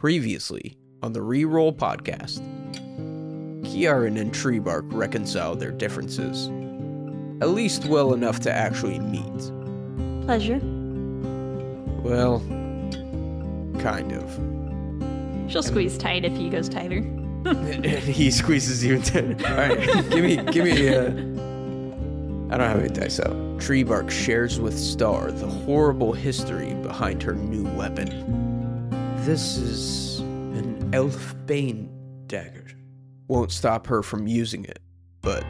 Previously on the Reroll podcast, Kiaran and Treebark reconcile their differences, at least well enough to actually meet. Pleasure. Well, kind of. She'll squeeze tight if he goes tighter. he squeezes you into. All right, give me, give me. Uh, I don't have any dice out. Treebark shares with Star the horrible history behind her new weapon. This is an elf bane dagger. Won't stop her from using it, but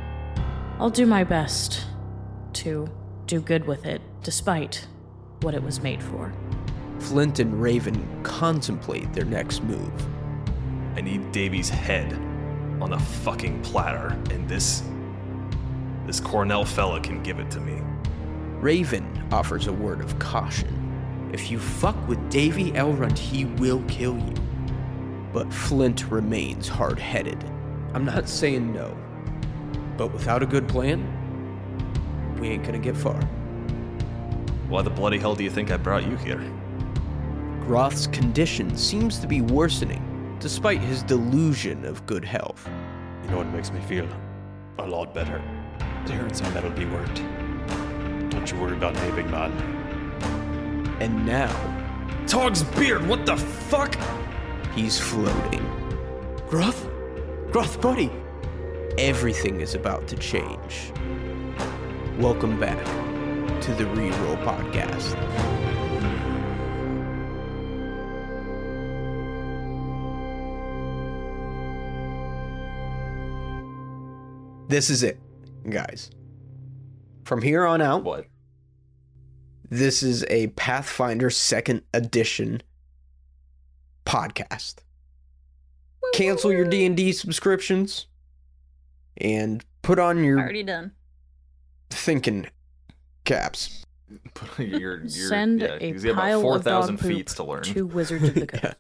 I'll do my best to do good with it, despite what it was made for. Flint and Raven contemplate their next move. I need Davy's head on a fucking platter, and this. This Cornell fella can give it to me. Raven offers a word of caution. If you fuck with Davy Elrond, he will kill you. But Flint remains hard headed. I'm not saying no, but without a good plan, we ain't gonna get far. Why the bloody hell do you think I brought you here? Groth's condition seems to be worsening, despite his delusion of good health. You know what makes me feel a lot better? Hearing some that'll be worked. Don't you worry about me, big man. And now, Tog's beard, what the fuck? he's floating. Groth? Groth, buddy! Everything is about to change. Welcome back to the Reroll Podcast. This is it, guys. From here on out, What? This is a Pathfinder second edition podcast. Cancel your D&D subscriptions and put on your Already done. thinking caps. you're, you're, Send yeah, a he's pile about of dog 4,000 poop feet to learn. to Wizards of the Coast Yeah.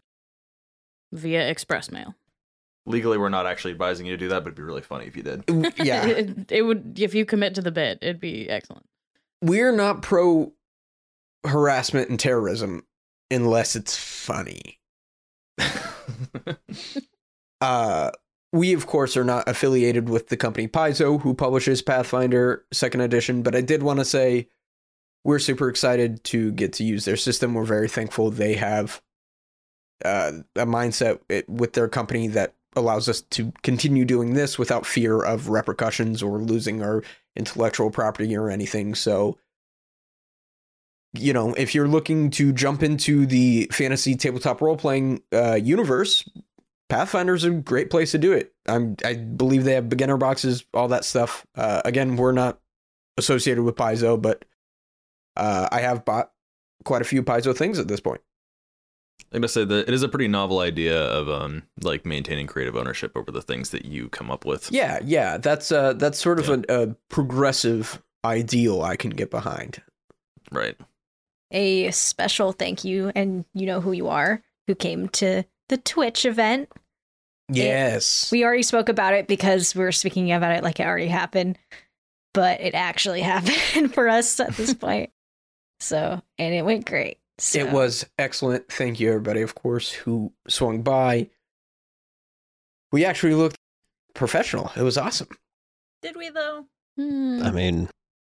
via express mail. Legally, we're not actually advising you to do that, but it'd be really funny if you did. Yeah. It, it would if you commit to the bit, it'd be excellent. We're not pro harassment and terrorism unless it's funny. Uh we of course are not affiliated with the company Paizo who publishes Pathfinder second edition, but I did want to say we're super excited to get to use their system. We're very thankful they have uh, a mindset with their company that allows us to continue doing this without fear of repercussions or losing our intellectual property or anything. So, you know, if you're looking to jump into the fantasy tabletop role playing uh, universe, Pathfinder's a great place to do it. I'm I believe they have beginner boxes, all that stuff. Uh, again, we're not associated with Paizo, but uh, I have bought quite a few Paizo things at this point. I must say that it is a pretty novel idea of um like maintaining creative ownership over the things that you come up with. Yeah, yeah, that's uh that's sort of a, a progressive ideal I can get behind. Right. A special thank you, and you know who you are, who came to the Twitch event. Yes. We already spoke about it because we were speaking about it like it already happened, but it actually happened for us at this point. So, and it went great. So, It was excellent. Thank you, everybody, of course, who swung by. We actually looked professional. It was awesome. Did we though? Hmm. I mean,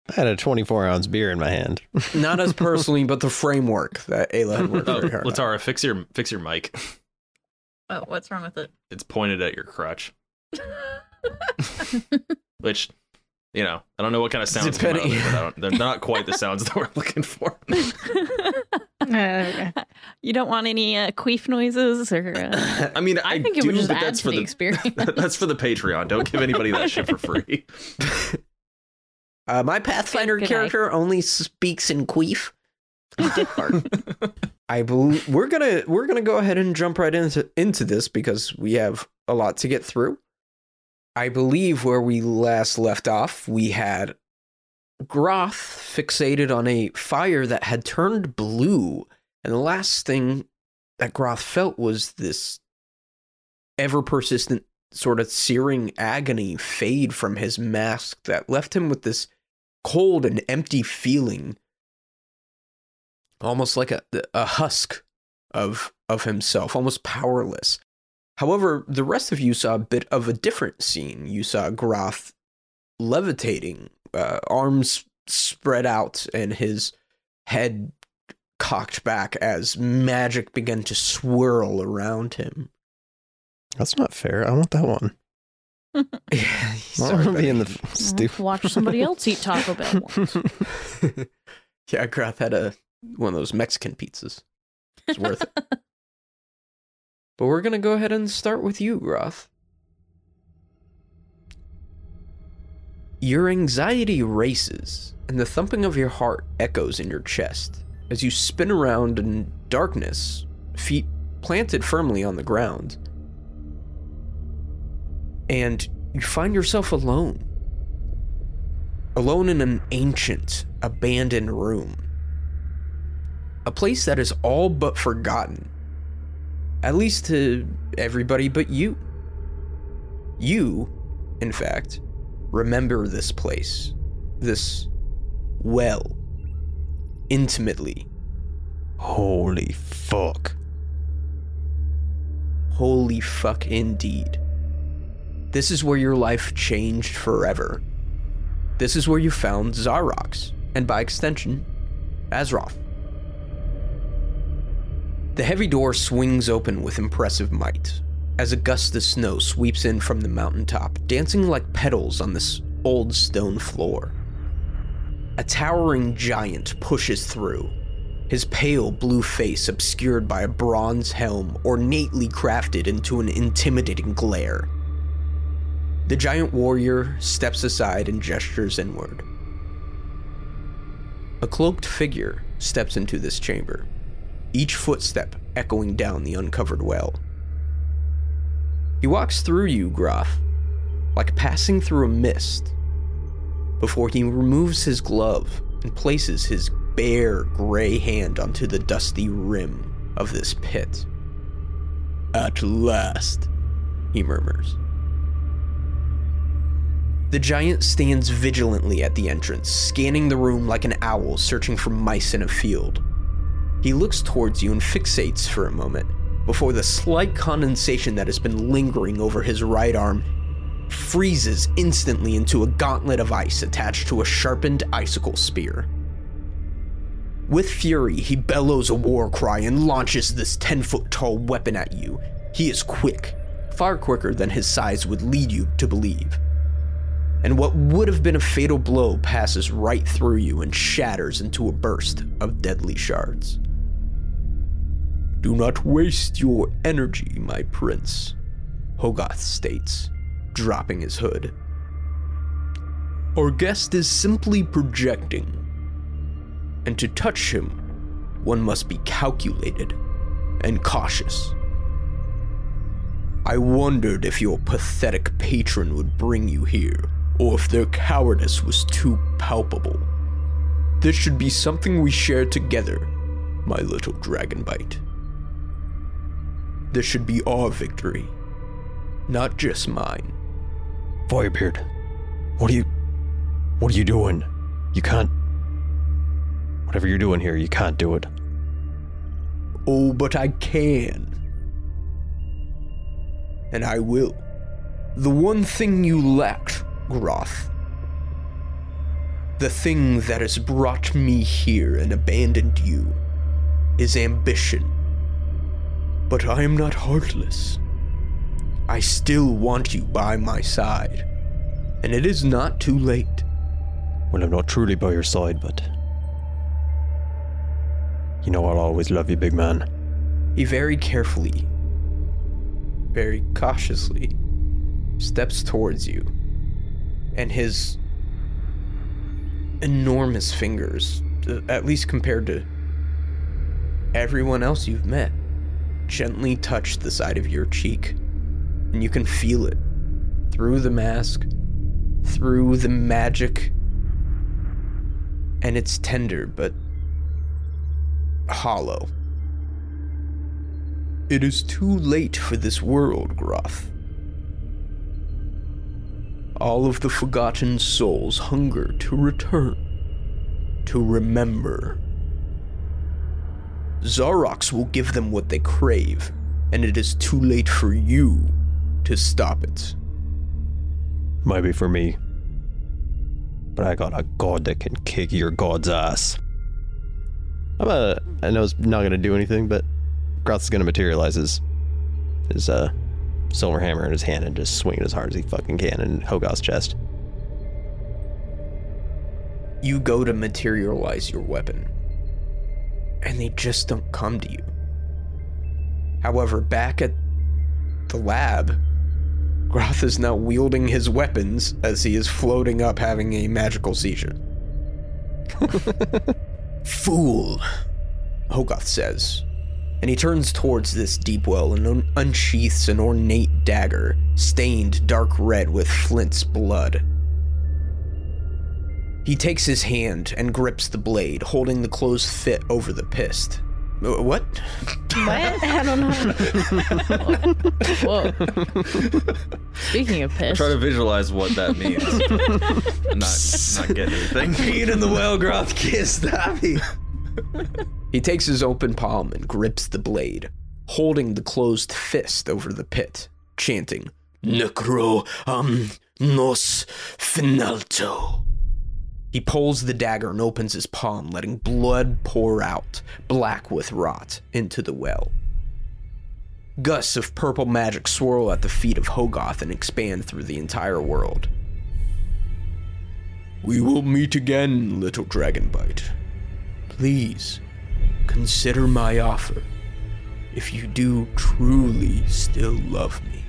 I had a 24 ounce beer in my hand. Not as personally, but the framework that Ayla had worked Oh, very hard on. Latara, fix your fix your mic. Oh, what's wrong with it? It's pointed at your crotch. Which, you know, I don't know what kind of sounds come out of it, Depending- but I don't, they're not quite the sounds that we're looking for. Uh, you don't want any uh, queef noises or uh, I mean, I, I, think it do, would just but add that's to for the the experience. that's for the Patreon. Don't give anybody that shit for free. Uh, my Pathfinder Good character only speaks in queef. I believe we're gonna we're gonna go ahead and jump right into into this because we have a lot to get through. I believe where we last left off, we had Groth fixated on a fire that had turned blue, and the last thing that Groth felt was this ever persistent sort of searing agony fade from his mask that left him with this cold and empty feeling almost like a a husk of of himself, almost powerless. However, the rest of you saw a bit of a different scene. You saw Groth levitating, uh, arms spread out, and his head cocked back as magic began to swirl around him. That's not fair. I want that one. yeah, I want to be in the stupid. Watch somebody else eat Taco Bell once. yeah, Groth had a one of those Mexican pizzas. It's worth it. But we're gonna go ahead and start with you, Groth. Your anxiety races, and the thumping of your heart echoes in your chest as you spin around in darkness, feet planted firmly on the ground. And you find yourself alone. Alone in an ancient, abandoned room. A place that is all but forgotten. At least to everybody but you. You, in fact, remember this place. This well. Intimately. Holy fuck. Holy fuck, indeed. This is where your life changed forever. This is where you found Zarox, and by extension, Azeroth. The heavy door swings open with impressive might as a gust of snow sweeps in from the mountaintop, dancing like petals on this old stone floor. A towering giant pushes through, his pale blue face obscured by a bronze helm ornately crafted into an intimidating glare. The giant warrior steps aside and gestures inward. A cloaked figure steps into this chamber, each footstep echoing down the uncovered well. He walks through you, Groth, like passing through a mist, before he removes his glove and places his bare gray hand onto the dusty rim of this pit. At last, he murmurs. The giant stands vigilantly at the entrance, scanning the room like an owl searching for mice in a field. He looks towards you and fixates for a moment before the slight condensation that has been lingering over his right arm freezes instantly into a gauntlet of ice attached to a sharpened icicle spear. With fury, he bellows a war cry and launches this 10 foot tall weapon at you. He is quick, far quicker than his size would lead you to believe. And what would have been a fatal blow passes right through you and shatters into a burst of deadly shards. Do not waste your energy, my prince, Hogoth states, dropping his hood. Our guest is simply projecting, and to touch him, one must be calculated and cautious. I wondered if your pathetic patron would bring you here, or if their cowardice was too palpable. This should be something we share together, my little dragonbite. This should be our victory, not just mine. Firebeard, what are you. What are you doing? You can't. Whatever you're doing here, you can't do it. Oh, but I can. And I will. The one thing you lacked, Groth. The thing that has brought me here and abandoned you is ambition. But I am not heartless. I still want you by my side. And it is not too late. Well, I'm not truly by your side, but. You know I'll always love you, big man. He very carefully, very cautiously steps towards you, and his enormous fingers, uh, at least compared to everyone else you've met, gently touch the side of your cheek, and you can feel it through the mask, through the magic, and it's tender but hollow. It is too late for this world, Groth. All of the forgotten souls hunger to return, to remember. Zarox will give them what they crave, and it is too late for you to stop it. Might be for me. But I got a god that can kick your god's ass. I'm a. I know it's not gonna do anything, but Groth is gonna materialize his his uh silver hammer in his hand and just swing it as hard as he fucking can in Hogoth's chest. You go to materialize your weapon, and they just don't come to you. However, back at the lab, Groth is now wielding his weapons as he is floating up having a magical seizure. Fool, Hogoth says, and he turns towards this deep well and un- unsheaths an ornate dagger, stained dark red with Flint's blood. He takes his hand and grips the blade, holding the closed fit over the pist. Uh, What? What? I don't know. Whoa. Speaking of piss, Try to visualize what that means. not, not getting anything. Being in the well, Groth can't stop me. he takes his open palm and grips the blade, holding the closed fist over the pit, chanting, Necro um nos finalto. He pulls the dagger and opens his palm, letting blood pour out, black with rot, into the well. Gusts of purple magic swirl at the feet of Hogoth and expand through the entire world. We will meet again, little Dragonbite. Please, consider my offer. If you do truly still love me.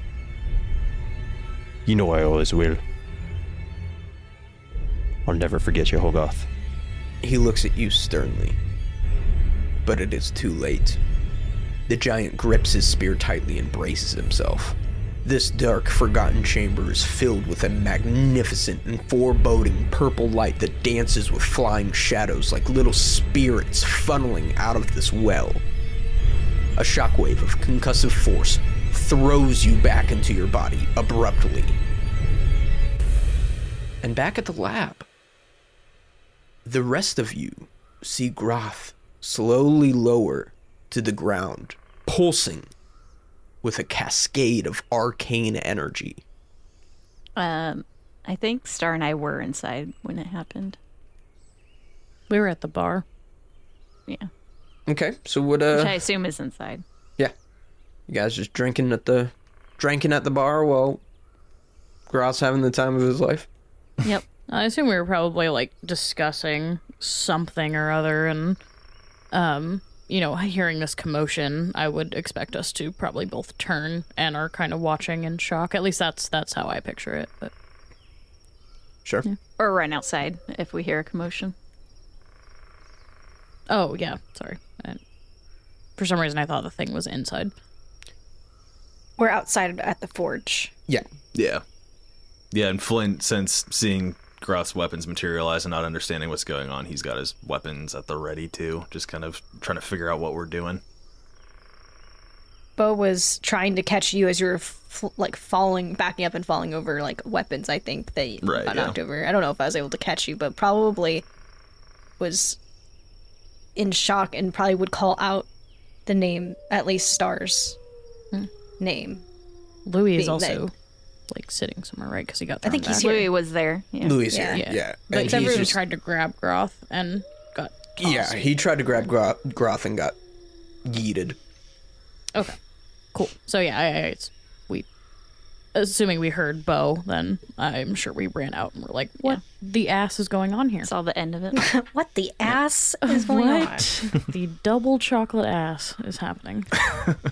You know I always will. I'll never forget you, Hogoth. He looks at you sternly. But it is too late. The giant grips his spear tightly and braces himself. This dark, forgotten chamber is filled with a magnificent and foreboding purple light that dances with flying shadows like little spirits funneling out of this well. A shockwave of concussive force throws you back into your body abruptly. And back at the lab, the rest of you see Groth slowly lower to the ground, pulsing with a cascade of arcane energy. Um, I think Star and I were inside when it happened. we were at the bar. Yeah, Okay, so what which uh I assume is inside. yeah. You guys just drinking at the drinking at the bar while Groth's having the time of his life? Yep. I assume we were probably like discussing something or other, and um, you know, hearing this commotion, I would expect us to probably both turn and are kind of watching in shock. At least that's that's how I picture it. But Sure. Or run outside if we hear a commotion. oh yeah, sorry. I, for some reason, I thought the thing was inside. We're outside at the forge. Yeah. Yeah. Yeah, and Flint, since seeing Groth's weapons materialize and not understanding what's going on, he's got his weapons at the ready too, just kind of trying to figure out what we're doing. Bo was trying to catch you as you were f- like falling, backing up and falling over like weapons. I think that you Right, got yeah. knocked over. I don't know if I was able to catch you, but probably was in shock and probably would call out the name, at least Star's hmm. name. Louis is also that- like sitting somewhere, right? Because he got. I think thrown he's back. Louis was there. Yeah. Louis Yeah. here. Yeah. Yeah. But And except he's for he just- tried to grab Groth and got. Yeah, he tried to grab Groth, Groth and got yeeted. Okay, cool. So yeah, I, I, it's, we, assuming we heard Bo, then I'm sure we ran out and we're like, "What the ass is going on here?" Saw the end of it. what the ass is going on? what the double chocolate ass is happening?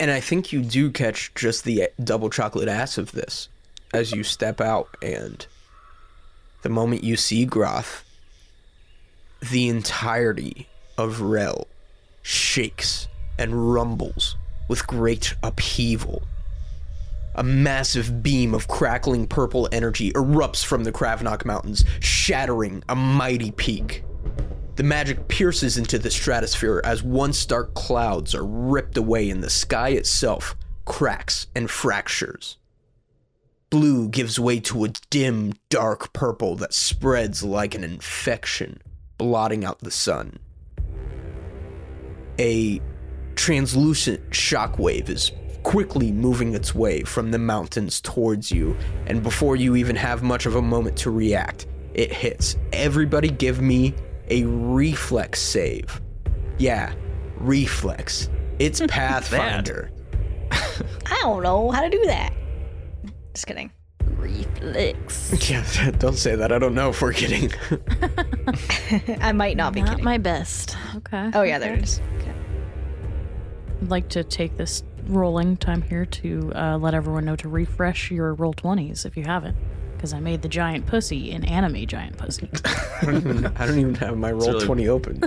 And I think you do catch just the double chocolate ass of this as you step out, and the moment you see Groth, the entirety of Rel shakes and rumbles with great upheaval. A massive beam of crackling purple energy erupts from the Kravnak Mountains, shattering a mighty peak. The magic pierces into the stratosphere as once dark clouds are ripped away and the sky itself cracks and fractures. Blue gives way to a dim, dark purple that spreads like an infection, blotting out the sun. A translucent shockwave is quickly moving its way from the mountains towards you, and before you even have much of a moment to react, it hits. Everybody give me a reflex save. Yeah, reflex. It's Pathfinder. I don't know how to do that. Just kidding. Reflex. Yeah, don't say that. I don't know if we're kidding. I might not be Not kidding. my best. Okay. oh yeah, there it is. I'd like to take this rolling time here to uh, let everyone know to refresh your roll 20s if you haven't. Because I made the giant pussy an anime giant pussy. I don't even, I don't even have my roll really- 20 open.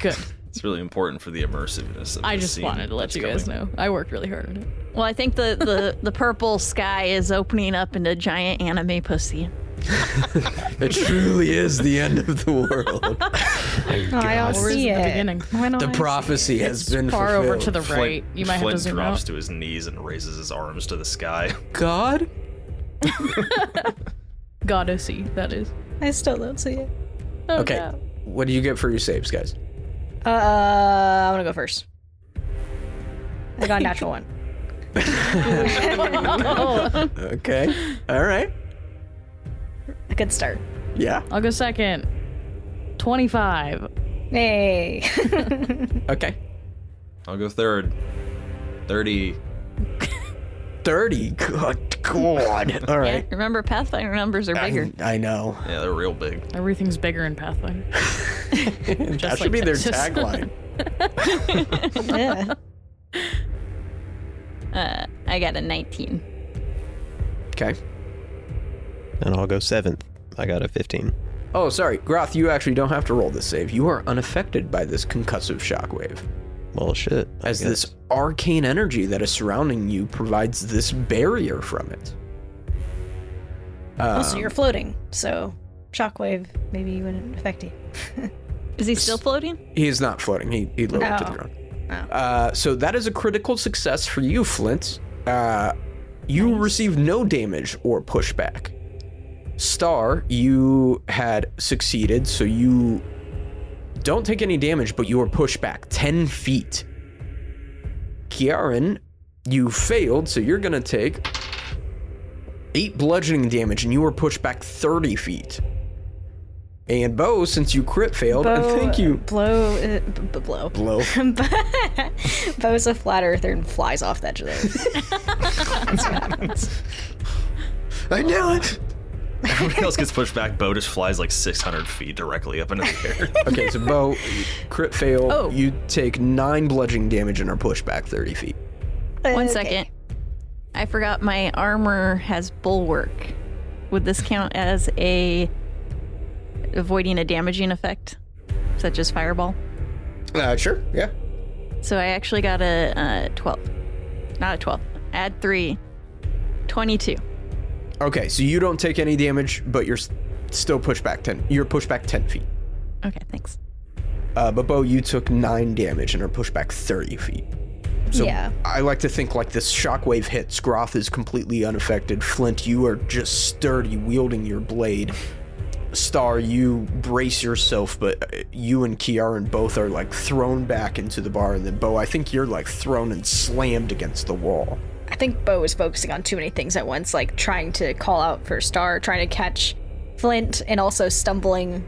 Good. It's really important for the immersiveness. Of I just scene wanted to let that's you guys coming. know. I worked really hard on it. Well, I think the, the, the purple sky is opening up into giant anime pussy. It truly is the end of the world. Oh, I don't see it the beginning? Why don't The I see prophecy has It's been far over to the fulfilled. right. You might have Flint to zoom drops out. to his knees and raises his arms to the sky. God? Goddessy, that is. I still don't see it. Oh, Okay. no. What do you get for your saves, guys? Uh, I want to go first. I got a natural one. Okay. All right. A good start. Yeah. I'll go second. 25. Hey. Okay. I'll go third. 30. 30. Good God. All right. Remember, Pathfinder numbers are bigger. I, I know. Yeah, they're real big. Everything's bigger in Pathfinder. that Just should like be their Texas. tagline. yeah. Uh, I got a 19. Okay. And I'll go seventh. I got a 15. Oh, sorry. Groth, you actually don't have to roll this save. You are unaffected by this concussive shockwave. Well, shit. I As guess. this arcane energy that is surrounding you provides this barrier from it. Also, Um, you're floating, so shockwave maybe wouldn't affect you. Is he still floating? He is not floating. He, he lowered to the Oh. ground. Oh. Uh, so that is a critical success for you, Flint. Uh, you receive no damage or pushback. Star, you had succeeded, so you don't take any damage, but you are pushed back 10 feet. Kiaran, you failed, so you're gonna take eight bludgeoning damage, and you were pushed back 30 feet. And Bo, since you crit failed, and Bo- thank you. Blow, uh, b- b- blow. Blow. Bo's a flat earther and flies off the edge of the earth. That's what happens. I knew it. Everybody else gets pushed back. Bo just flies like 600 feet directly up into the air. Okay, so Bo, crit fail. Oh. You take nine bludgeoning damage and are pushed back 30 feet. One Okay. second. I forgot my armor has bulwark. Would this count as a avoiding a damaging effect, such as fireball? Uh, sure, yeah. So I actually got a uh, 12. Not a 12. Add 3. 22. Okay, so you don't take any damage, but you're still pushed back 10. You're pushed back 10 feet. Okay, thanks. Uh, but Bo, you took nine damage and are pushed back 30 feet. So Yeah. I like to think like this shockwave hits. Groth is completely unaffected. Flint, you are just sturdy, wielding your blade. Star, you brace yourself, but uh, you and Kiaran both are like thrown back into the bar. And then Bo, I think you're like thrown and slammed against the wall. I think Bo is focusing on too many things at once, like trying to call out for Star, trying to catch Flint, and also stumbling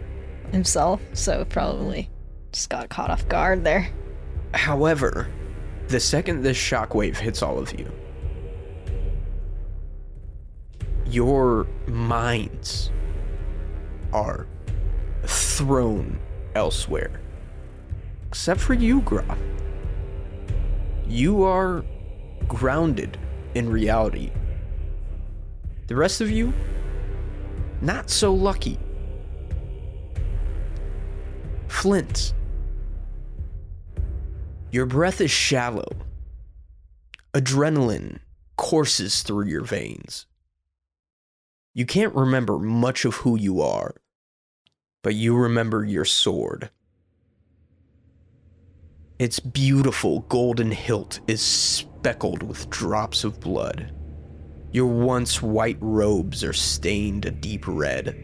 himself. So probably just got caught off guard there. However, the second this shockwave hits all of you, your minds are thrown elsewhere. Except for you, Groth. You are grounded in reality. The rest of you, not so lucky. Flint, your breath is shallow. Adrenaline courses through your veins. You can't remember much of who you are, but you remember your sword. Its beautiful golden hilt is speckled with drops of blood. Your once white robes are stained a deep red.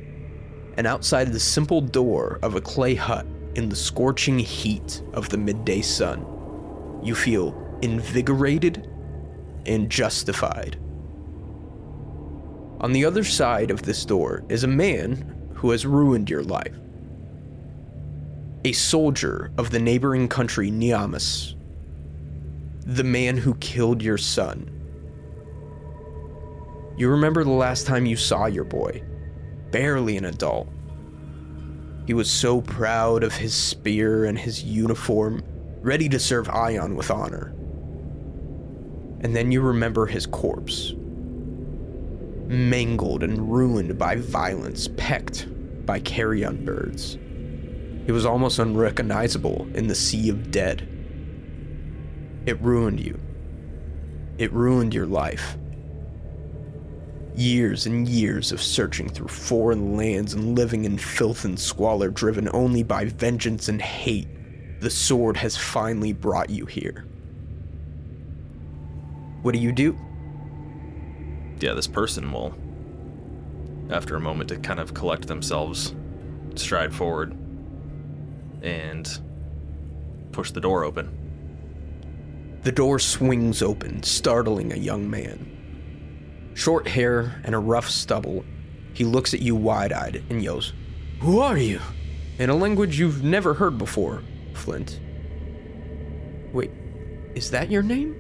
And outside the simple door of a clay hut in the scorching heat of the midday sun, You feel invigorated and justified. On the other side of this door is a man who has ruined your life. A soldier of the neighboring country Niamas. The man who killed your son. You remember the last time you saw your boy, barely an adult. He was so proud of his spear and his uniform, ready to serve Ion with honor. And then you remember his corpse, mangled and ruined by violence, pecked by carrion birds. He was almost unrecognizable in the sea of dead. It ruined you. It ruined your life. Years and years of searching through foreign lands and living in filth and squalor driven only by vengeance and hate, the sword has finally brought you here. What do you do? Yeah, this person will, after a moment to kind of collect themselves, stride forward and push the door open. The door swings open, startling a young man. Short hair and a rough stubble, he looks at you wide eyed and yells, Who are you? In a language you've never heard before, Flint. Wait, is that your name?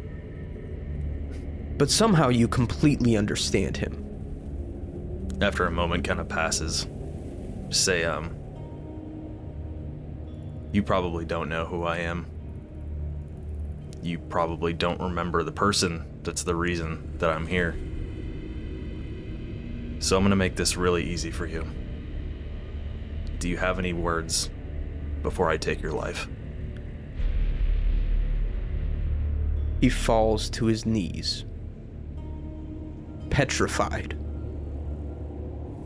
But somehow you completely understand him. After a moment kind of passes, say, um, you probably don't know who I am. You probably don't remember the person that's the reason that I'm here. So I'm gonna make this really easy for you. Do you have any words before I take your life? He falls to his knees, petrified.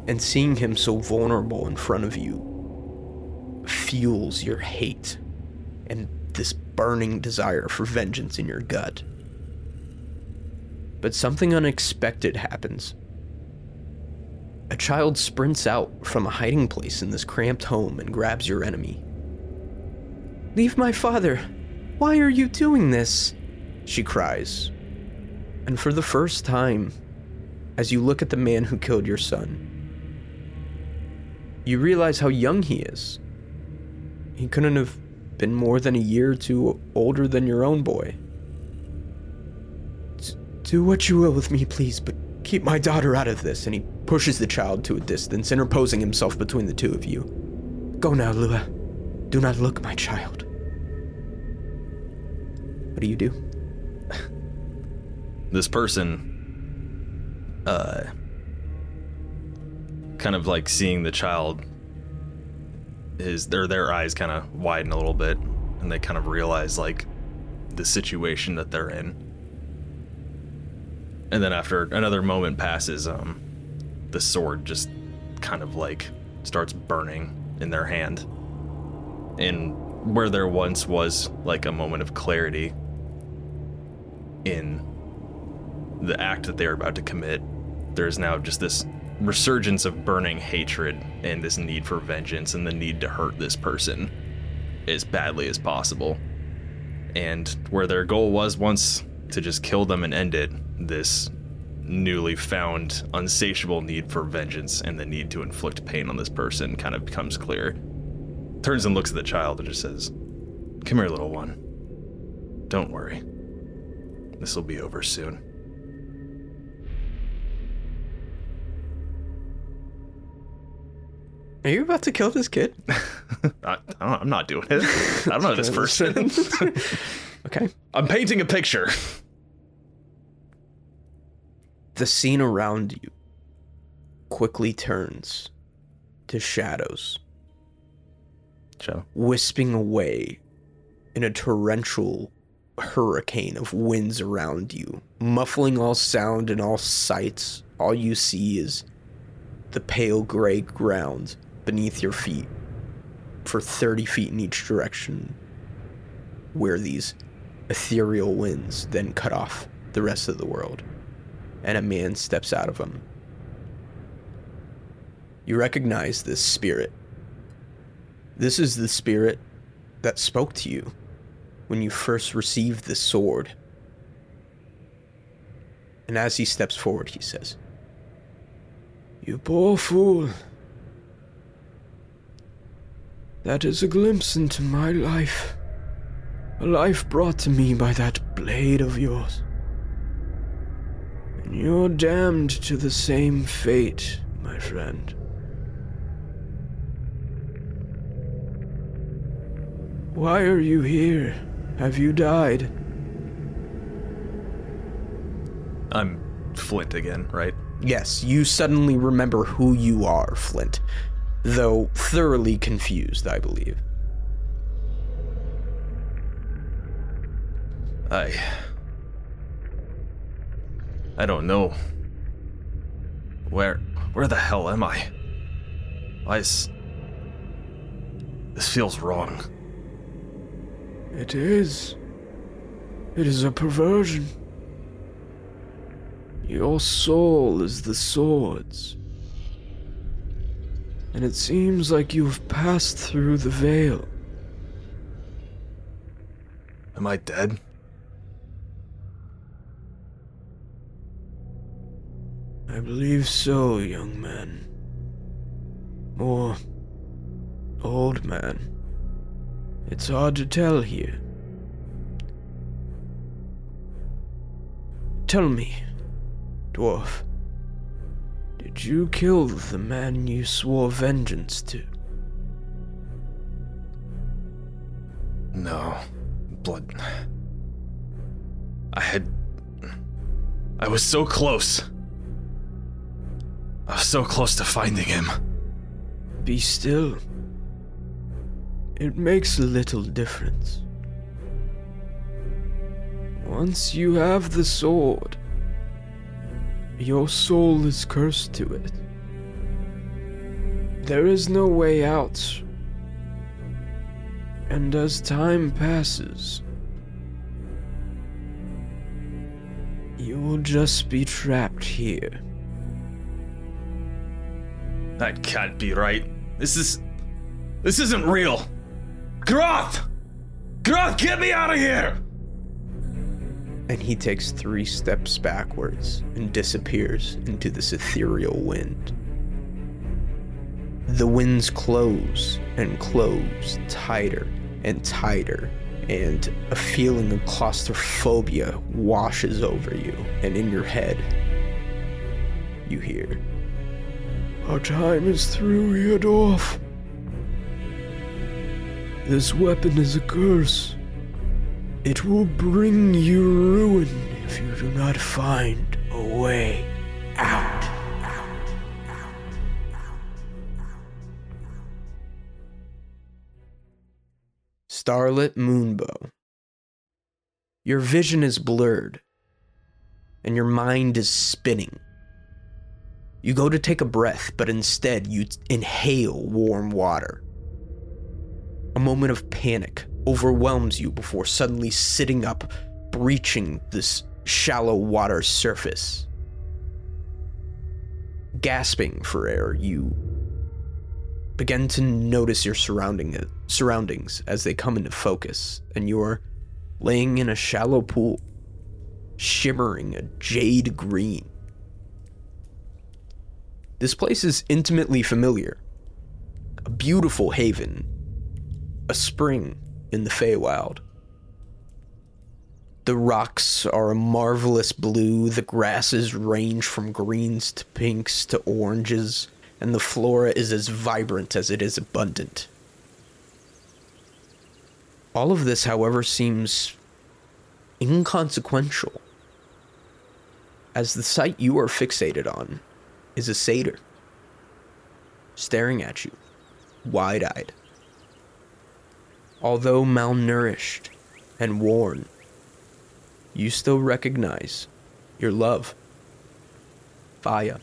And seeing him so vulnerable in front of you fuels your hate and this burning desire for vengeance in your gut. But something unexpected happens. A child sprints out from a hiding place in this cramped home and grabs your enemy. Leave my father! Why are you doing this? She cries. And for the first time, as you look at the man who killed your son, you realize how young he is. He couldn't have been more than a year or two older than your own boy. Do what you will with me, please, but keep my daughter out of this. And he pushes the child to a distance, interposing himself between the two of you. Go now, Lua. Do not look, my child. What do you do? this person uh kind of like seeing the child his their their eyes kind of widen a little bit and they kind of realize like the situation that they're in. And then after another moment passes um the sword just kind of like starts burning in their hand. And where there once was like a moment of clarity in the act that they are about to commit, there's now just this resurgence of burning hatred and this need for vengeance and the need to hurt this person as badly as possible. And where their goal was once to just kill them and end it, this newly found unsatiable need for vengeance and the need to inflict pain on this person kind of becomes clear. Turns and looks at the child and just says, Come here, little one. Don't worry. This will be over soon. Are you about to kill this kid? I, I am not doing it. I don't know this person. okay. I'm painting a picture. The scene around you quickly turns to shadows, Show. wisping away in a torrential hurricane of winds around you, muffling all sound and all sights. All you see is the pale gray ground beneath your feet for 30 feet in each direction, where these ethereal winds then cut off the rest of the world, and a man steps out of them. You recognize this spirit. This is the spirit that spoke to you when you first received this sword. And as he steps forward, he says, You poor fool. That is a glimpse into my life. A life brought to me by that blade of yours. And you're damned to the same fate, my friend. Why are you here? Have you died? I'm Flint again, right? Yes, you suddenly remember who you are, Flint, though thoroughly confused, I believe. I. I don't know. Where. Where the hell am I? Why is. This feels wrong. It is. It is a perversion. Your soul is the sword's. And it seems like you've passed through the veil. Am I dead? I believe so, young man. Or old man. It's hard to tell here. Tell me, dwarf, did you kill the man you swore vengeance to? No. Blood. I had. I was so close. I was so close to finding him. Be still. It makes little difference. Once you have the sword, your soul is cursed to it. There is no way out. And as time passes, you will just be trapped here. That can't be right. This is. This isn't real. Groth! Groth, get me out of here! And he takes three steps backwards and disappears into this ethereal wind. The winds close and close tighter and tighter, and a feeling of claustrophobia washes over you, and in your head, you hear, Our time is through here. This weapon is a curse. It will bring you ruin if you do not find a way out. Starlit Moonbow. Your vision is blurred, and your mind is spinning. You go to take a breath, but instead you inhale warm water. A moment of panic overwhelms you before suddenly sitting up, breaching this shallow water surface. Gasping for air, you begin to notice your surrounding surroundings as they come into focus, and you're laying in a shallow pool, shimmering a jade green. This place is intimately familiar. A beautiful haven, a spring in the Feywild. The rocks are a marvelous blue, the grasses range from greens to pinks to oranges, and the flora is as vibrant as it is abundant. All of this, however, seems inconsequential, as the sight you are fixated on is a satyr, staring at you, wide eyed. Although malnourished and worn, you still recognize your love, Faya.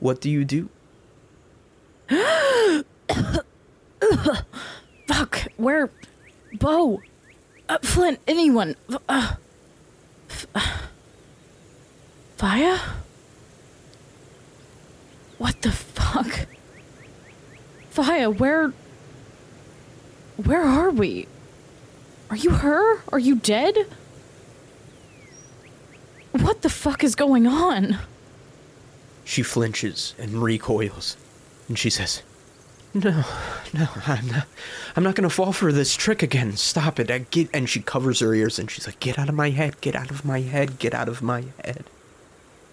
What do you do? Fuck, where? Bo? Uh, Flint, anyone? Uh, f- uh, Faya? What the fuck? Faya, where. Where are we? Are you her? Are you dead? What the fuck is going on? She flinches and recoils, and she says, "No, no, I'm not. I'm not gonna fall for this trick again. Stop it! I get." And she covers her ears, and she's like, "Get out of my head! Get out of my head! Get out of my head!"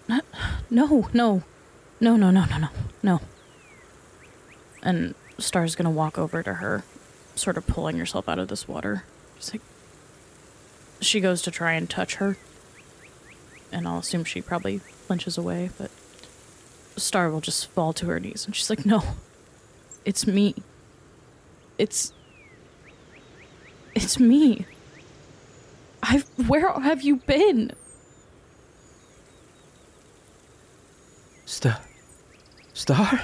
No, no, no, no, no, no, no, no. And Star's gonna walk over to her, sort of pulling herself out of this water. She's like, she goes to try and touch her, and I'll assume she probably flinches away, but Star will just fall to her knees, and she's like, no, it's me. It's. It's me. I've. Where have you been? Star, Star,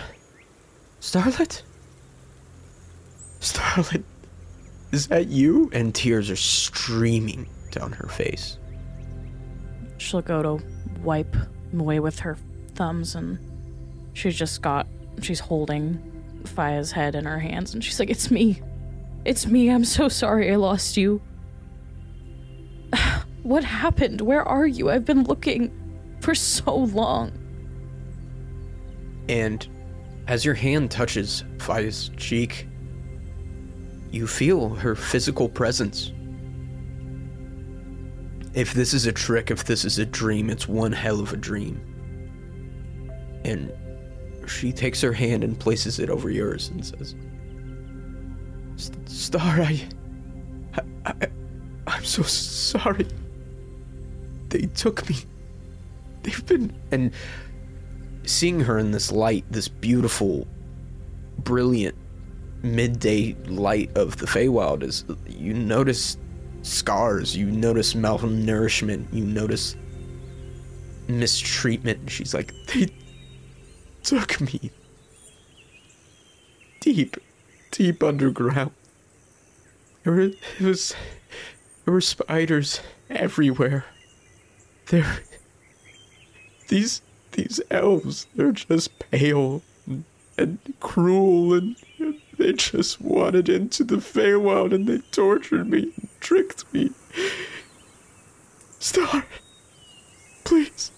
Starlet, Starlet, is that you? And tears are streaming down her face. She'll go to wipe them away with her thumbs, and she's just got. She's holding Faya's head in her hands, and she's like, It's me. It's me. I'm so sorry I lost you. what happened? Where are you? I've been looking for so long. And as your hand touches Faya's cheek, you feel her physical presence. If this is a trick, if this is a dream, it's one hell of a dream. And she takes her hand and places it over yours and says, Star, I, I, I, I'm so sorry. They took me. They've been. And seeing her in this light, this beautiful, brilliant midday light of the Feywild is you notice scars, you notice malnourishment, you notice mistreatment. She's like, they took me deep, deep underground. There, were, it was, there were spiders everywhere. There, these these elves, they're just pale and, cruel, and, they just wanted into the Feywild, and they tortured me, and tricked me. Star, please,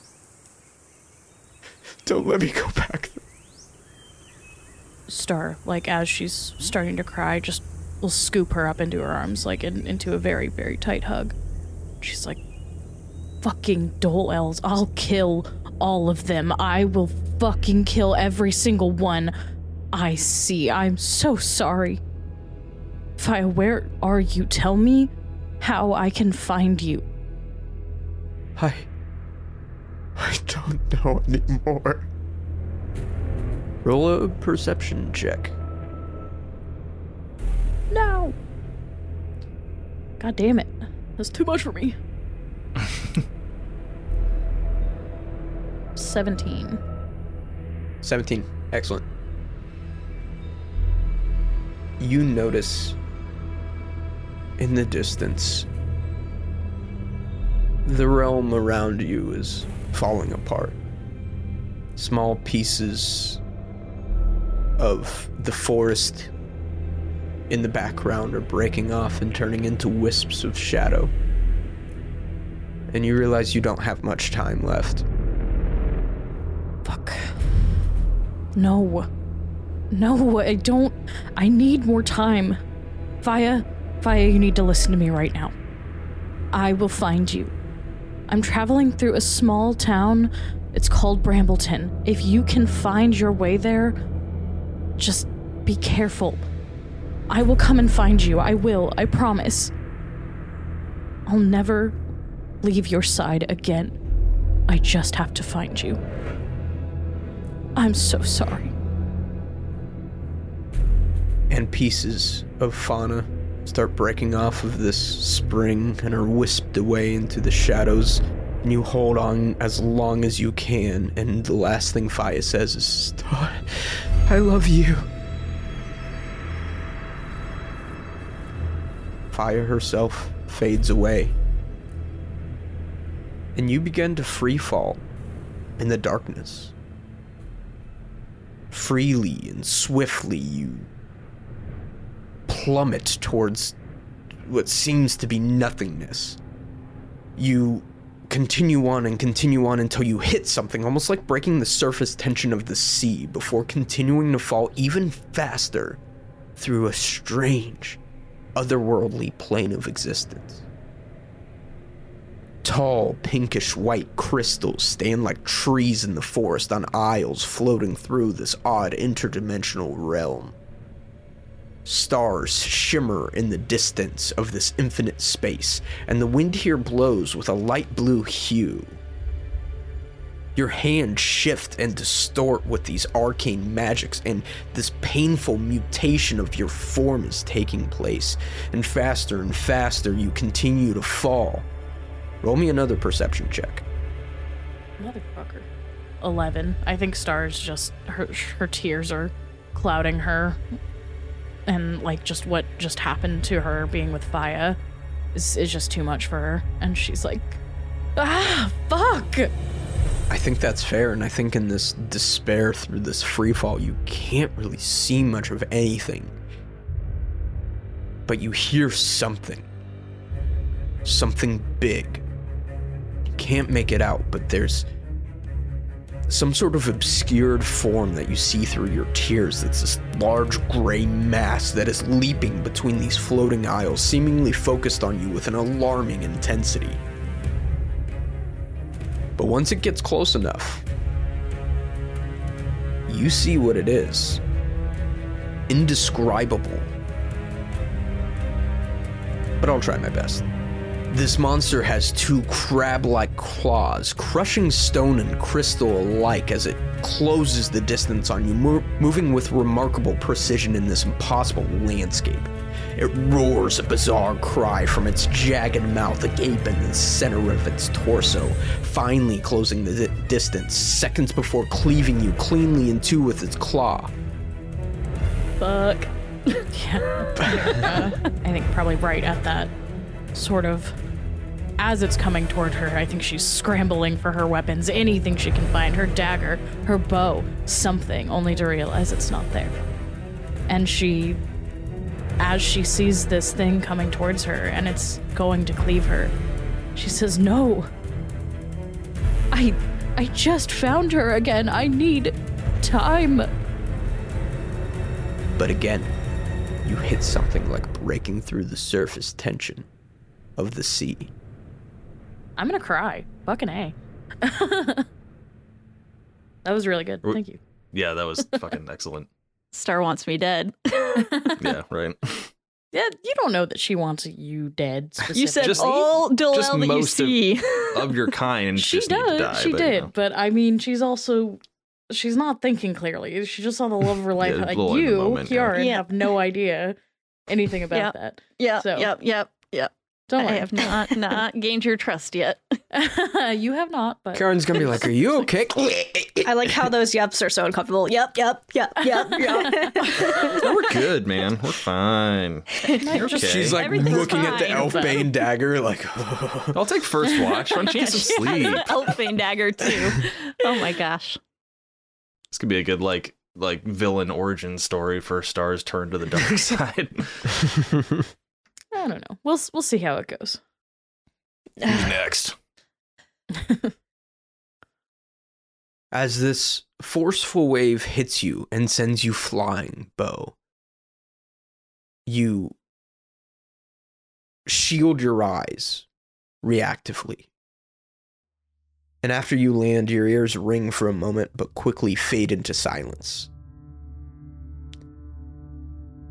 don't let me go back. Star, like as she's starting to cry, just will scoop her up into her arms, like in, into a very, very tight hug. She's like, fucking dole elves, I'll kill all of them. I will fucking kill every single one I see. I'm so sorry. Faya, where are you? Tell me how I can find you. I. I don't know anymore. Roll a perception check. No. God damn it. That's too much for me. 17. 17. Excellent. You notice in the distance the realm around you is falling apart. Small pieces of the forest in the background are breaking off and turning into wisps of shadow. And you realize you don't have much time left. Fuck. No. No, I don't. I need more time. Faya, Faya, you need to listen to me right now. I will find you. I'm traveling through a small town. It's called Brambleton. If you can find your way there, just be careful. I will come and find you. I will. I promise. I'll never leave your side again. I just have to find you. I'm so sorry. and pieces of fauna start breaking off of this spring and are wisped away into the shadows. And you hold on as long as you can, and the last thing Faya says is, I love you. Faya herself fades away. And you begin to free fall in the darkness. Freely and swiftly, you plummet towards what seems to be nothingness. You continue on and continue on until you hit something, almost like breaking the surface tension of the sea, before continuing to fall even faster through a strange, otherworldly plane of existence. Tall, pinkish white crystals stand like trees in the forest on isles floating through this odd interdimensional realm. Stars shimmer in the distance of this infinite space, and the wind here blows with a light blue hue. Your hands shift and distort with these arcane magics, and this painful mutation of your form is taking place. And faster and faster, you continue to fall. Roll me another perception check. Motherfucker. 11. I think Stars just, her, her tears are clouding her. And, like, just what just happened to her being with Faya is, is just too much for her. And she's like, ah, fuck! I think that's fair, and I think in this despair through this free fall, you can't really see much of anything. But you hear something. Something big. Can't make it out, but there's some sort of obscured form that you see through your tears that's this large gray mass that is leaping between these floating isles, seemingly focused on you with an alarming intensity. But once it gets close enough, you see what it is. Indescribable. But I'll try my best. This monster has two crab like claws, crushing stone and crystal alike as it closes the distance on you, mo- moving with remarkable precision in this impossible landscape. It roars a bizarre cry from its jagged mouth agape in the center of its torso, finally closing the di- distance, seconds before cleaving you cleanly in two with its claw. Fuck. yeah. Uh, I think probably right at that sort of as it's coming toward her, I think she's scrambling for her weapons, anything she can find, her dagger, her bow, something, only to realize it's not there. And she as she sees this thing coming towards her and it's going to cleave her, she says, "No. I I just found her again. I need time." But again, you hit something like breaking through the surface tension of the sea. I'm gonna cry. Fucking A. that was really good. Thank you. Yeah, that was fucking excellent. Star wants me dead. Yeah, right. Yeah, you don't know that she wants you dead. Specifically. you said Just- all Dillel just that you most of- see. Of your kind, she just need to does. die, she but, you did, know. but I mean, she's also she's not thinking clearly. She just saw the love of her life. Yeah, like blow you, moment. Kiara, Yeah. have no idea anything about Yeah. that. Yeah. So- yep, yep, yep. Don't worry. I have not not gained your trust yet. you have not, but Karen's gonna be like, Are you okay? I like how those yups are so uncomfortable. Yep, yep, yep, yep, yep. We're good, man. We're fine. You're okay. She's like Everything's looking at the fine. Elfbane dagger, like, I'll take first watch. Why don't you get some sleep? an Elfbane dagger too. Oh my gosh. This could be a good like like villain origin story for Star's turn to the dark side. I don't know. We'll we'll see how it goes. Who's next? as this forceful wave hits you and sends you flying, Bo, you shield your eyes reactively. And after you land, your ears ring for a moment but quickly fade into silence.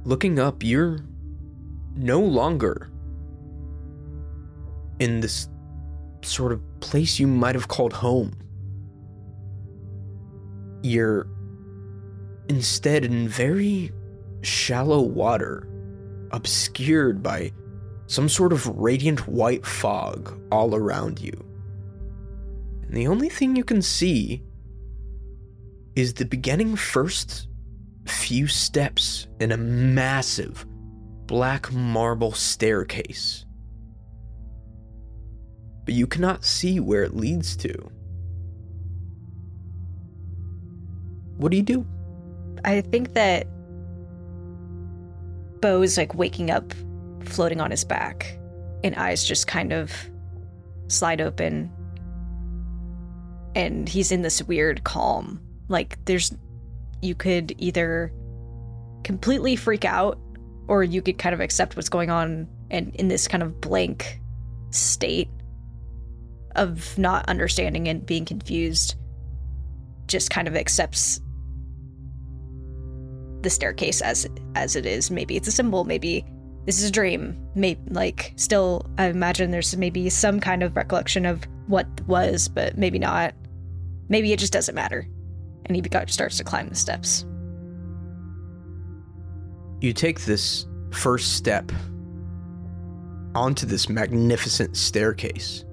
Looking up, you're no longer in this sort of place you might have called home you're instead in very shallow water, obscured by some sort of radiant white fog all around you. And the only thing you can see is the beginning first few steps in a massive black marble staircase. But you cannot see where it leads to. What do you do? I think that Bo's like waking up, floating on his back, and eyes just kind of slide open. And he's in this weird calm. Like there's, you could either completely freak out, or you could kind of accept what's going on, and in this kind of blank state of not understanding and being confused, just kind of accepts the staircase as as it is. Maybe it's a symbol. Maybe this is a dream. Maybe like still, I imagine there's maybe some kind of recollection of what was, but maybe not. Maybe it just doesn't matter. And he starts to climb the steps. You take this first step onto this magnificent staircase,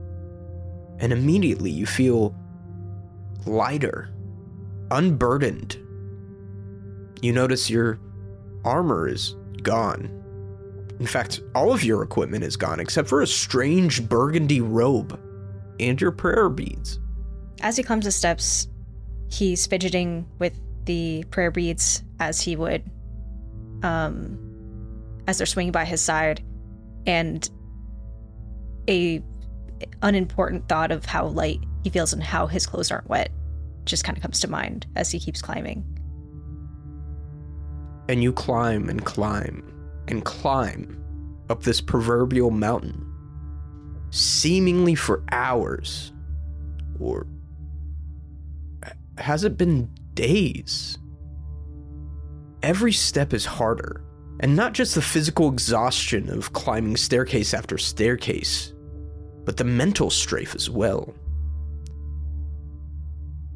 and immediately you feel lighter, unburdened. You notice your armor is gone. In fact, all of your equipment is gone except for a strange burgundy robe and your prayer beads. As he climbs the steps, he's fidgeting with the prayer beads as he would um as they're swinging by his side and a unimportant thought of how light he feels and how his clothes aren't wet just kind of comes to mind as he keeps climbing. And you climb and climb and climb up this proverbial mountain, seemingly for hours. Or has it been days? Every step is harder, and not just the physical exhaustion of climbing staircase after staircase, but the mental strafe as well.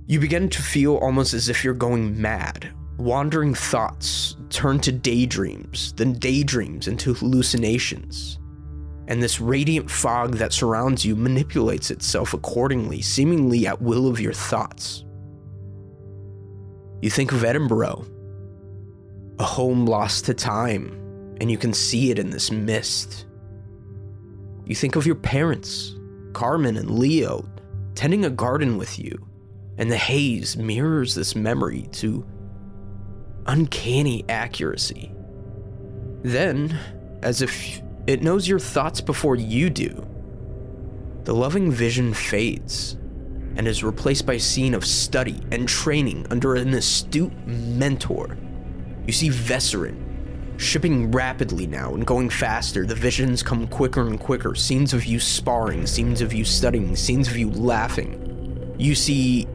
You begin to feel almost as if you're going mad. Wandering thoughts turn to daydreams, then daydreams into hallucinations. And this radiant fog that surrounds you manipulates itself accordingly, seemingly at will of your thoughts. You think of Edinburgh, a home lost to time, and you can see it in this mist. You think of your parents, Carmen and Leo, tending a garden with you, and the haze mirrors this memory to uncanny accuracy. Then, as if it knows your thoughts before you do, the loving vision fades and is replaced by a scene of study and training under an astute mentor. You see Vesserin shipping rapidly now and going faster. The visions come quicker and quicker. Scenes of you sparring, scenes of you studying, scenes of you laughing. You see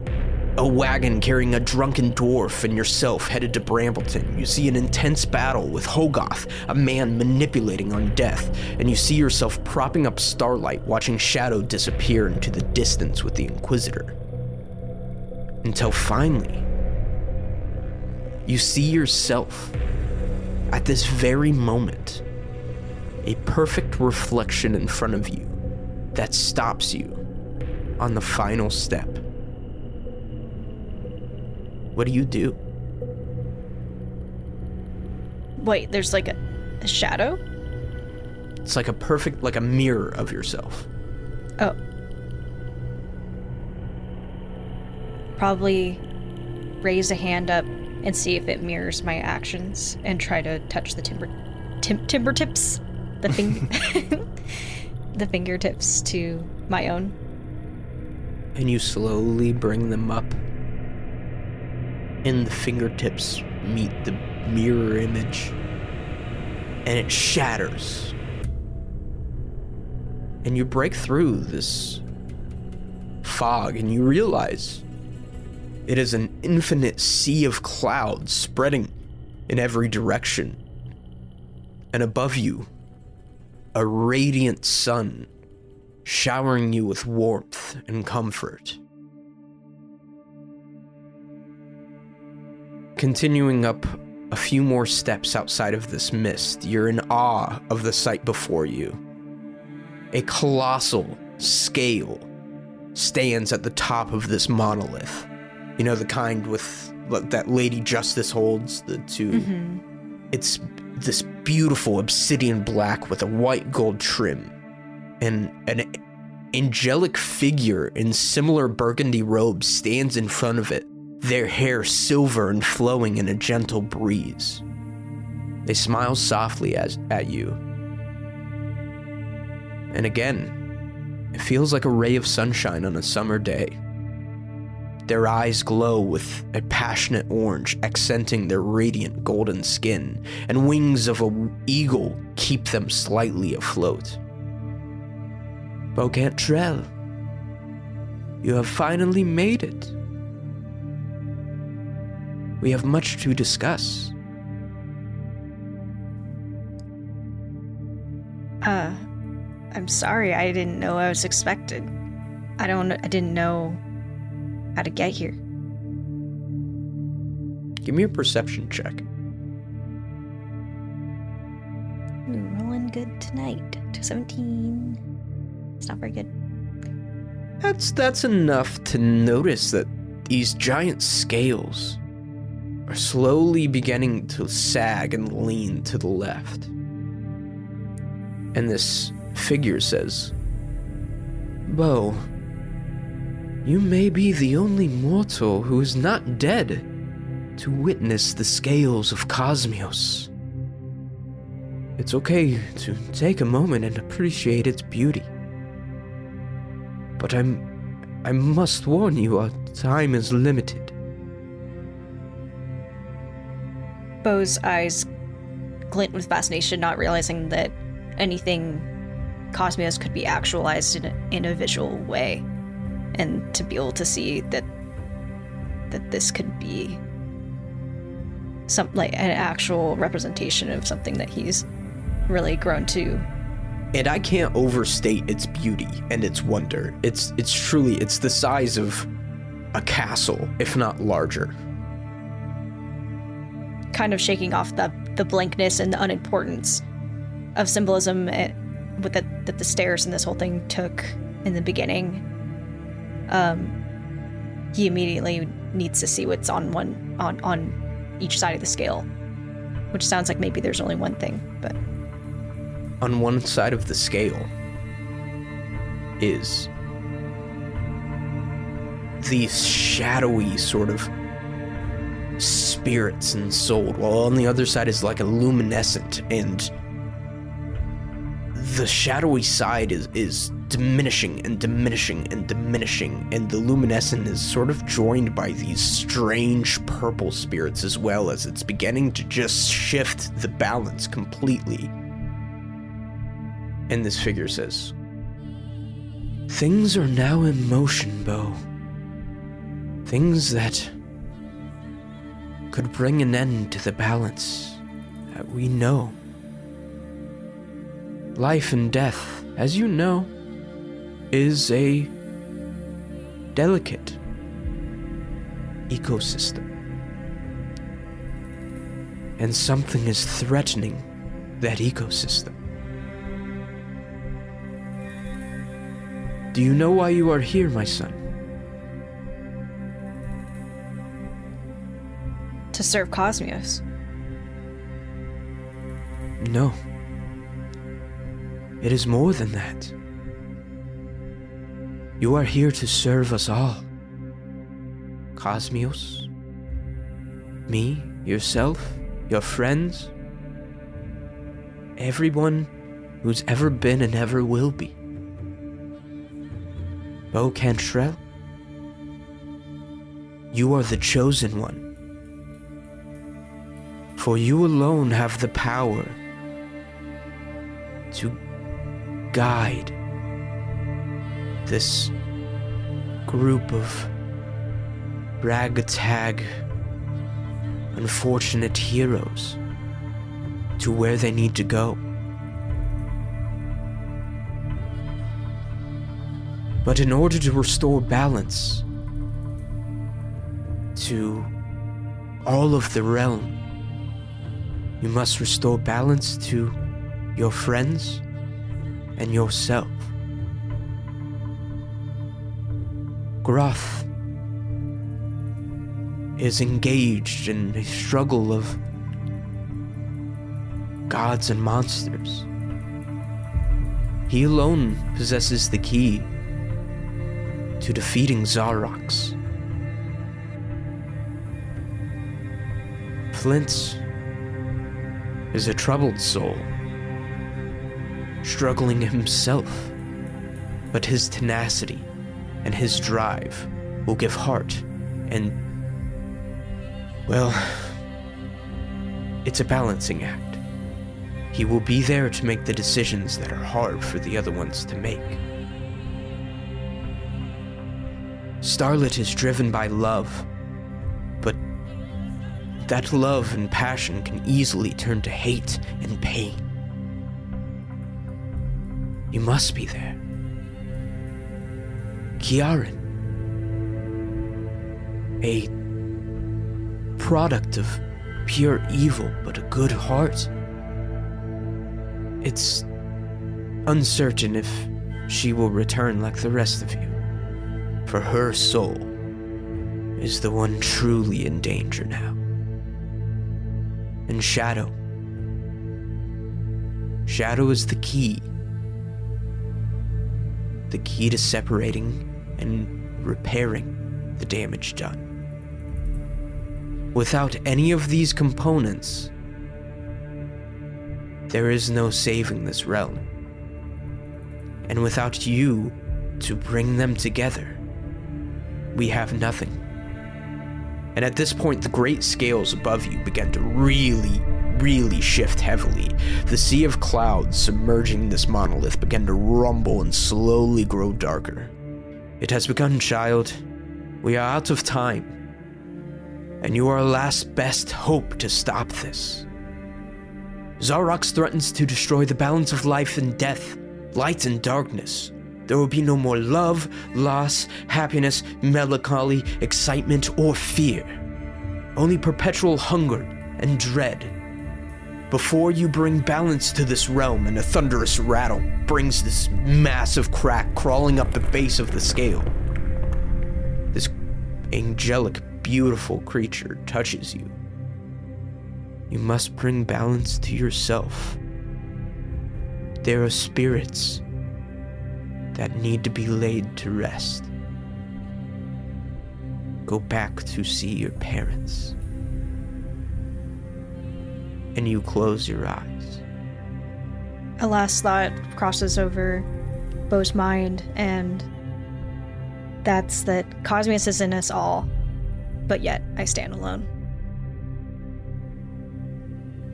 a wagon carrying a drunken dwarf and yourself headed to Brambleton. You see an intense battle with Hogoth, a man manipulating on death, and you see yourself propping up Starlight, watching Shadow disappear into the distance with the Inquisitor. Until finally, you see yourself at this very moment, a perfect reflection in front of you that stops you on the final step. What do you do? Wait, there's like a, a shadow? It's like a perfect, like a mirror of yourself. Oh. Probably raise a hand up and see if it mirrors my actions and try to touch the timber tim- timber tips the fing- the fingertips to my own And you slowly bring them up. And the fingertips meet the mirror image. And it shatters. And you break through this fog and you realize it is an infinite sea of clouds spreading in every direction. And above you, a radiant sun showering you with warmth and comfort. Continuing up a few more steps outside of this mist, you're in awe of the sight before you. A colossal scale stands at the top of this monolith. You know, the kind with that Lady Justice holds, the 2 mm-hmm. It's this beautiful obsidian black with a white gold trim and an angelic figure in similar burgundy robes stands in front of it, their hair silver and flowing in a gentle breeze. They smile softly as, at you. And again, it feels like a ray of sunshine on a summer day. Their eyes glow with a passionate orange, accenting their radiant golden skin, and wings of an eagle keep them slightly afloat. Bo Cantrell, you have finally made it. We have much to discuss. Uh, I'm sorry. I didn't know I was expected. I don't. I didn't know how to get here. Give me a perception check. Ooh, rolling good tonight. 217. It's not very good. That's that's enough to notice that these giant scales are slowly beginning to sag and lean to the left. And this figure says, Bo, you may be the only mortal who is not dead to witness the scales of Cosmos. It's okay to take a moment and appreciate its beauty. But I'm I must warn you, our time is limited. Bo's eyes glint with fascination, not realizing that anything Cosmos could be actualized in a, in a visual way, and to be able to see that that this could be some like an actual representation of something that he's really grown to And I can't overstate its beauty and its wonder. It's it's truly it's the size of a castle, if not larger. kind of shaking off the the blankness and the unimportance of symbolism eh, with the, that the stairs and this whole thing took in the beginning. Um, he immediately needs to see what's on one on on each side of the scale, which sounds like maybe there's only one thing, but. On one side of the scale is these shadowy sort of spirits and soul, while on the other side is like a luminescent and the shadowy side is is diminishing and diminishing and diminishing and the luminescent is sort of joined by these strange purple spirits as well as it's beginning to just shift the balance completely. And this figure says things are now in motion bo. Things that could bring an end to the balance that we know. Life and death, as you know, is a delicate ecosystem. And something is threatening that ecosystem. Do you know why you are here, my son? to serve Cosmos. No. It is more than that. You are here to serve us all. Cosmos, me, yourself, your friends, everyone who's ever been and ever will be. Bo Cantrell, you are the chosen one. For you alone have the power to guide this group of ragtag, unfortunate heroes to where they need to go. But in order to restore balance to all of the realm, you must restore balance to your friends and yourself. Groth is engaged in a struggle of gods and monsters. He alone possesses the key to defeating Zarox. Flint's is a troubled soul, struggling himself. But his tenacity and his drive will give heart and. Well, it's a balancing act. He will be there to make the decisions that are hard for the other ones to make. Starlet is driven by love, but that love and passion can easily turn to hate and pain. You must be there. Kiaran, a product of pure evil but a good heart. It's uncertain if she will return like the rest of you, for her soul is the one truly in danger now. And Shadow. Shadow is the key. The key to separating and repairing the damage done. Without any of these components, there is no saving this realm. And without you to bring them together, we have nothing. And at this point, the great scales above you began to really, really shift heavily. The sea of clouds submerging this monolith began to rumble and slowly grow darker. It has begun, child. We are out of time. And you are our last best hope to stop this. Zarox threatens to destroy the balance of life and death, light and darkness. There will be no more love, loss, happiness, melancholy, excitement, or fear. Only perpetual hunger and dread. Before you bring balance to this realm and a thunderous rattle brings this massive crack crawling up the base of the scale, this angelic, beautiful creature touches you. You must bring balance to yourself. There are spirits that need to be laid to rest. Go back to see your parents. And you close your eyes. A last thought crosses over Bo's mind, and that's that Cosmius is in us all, but yet I stand alone.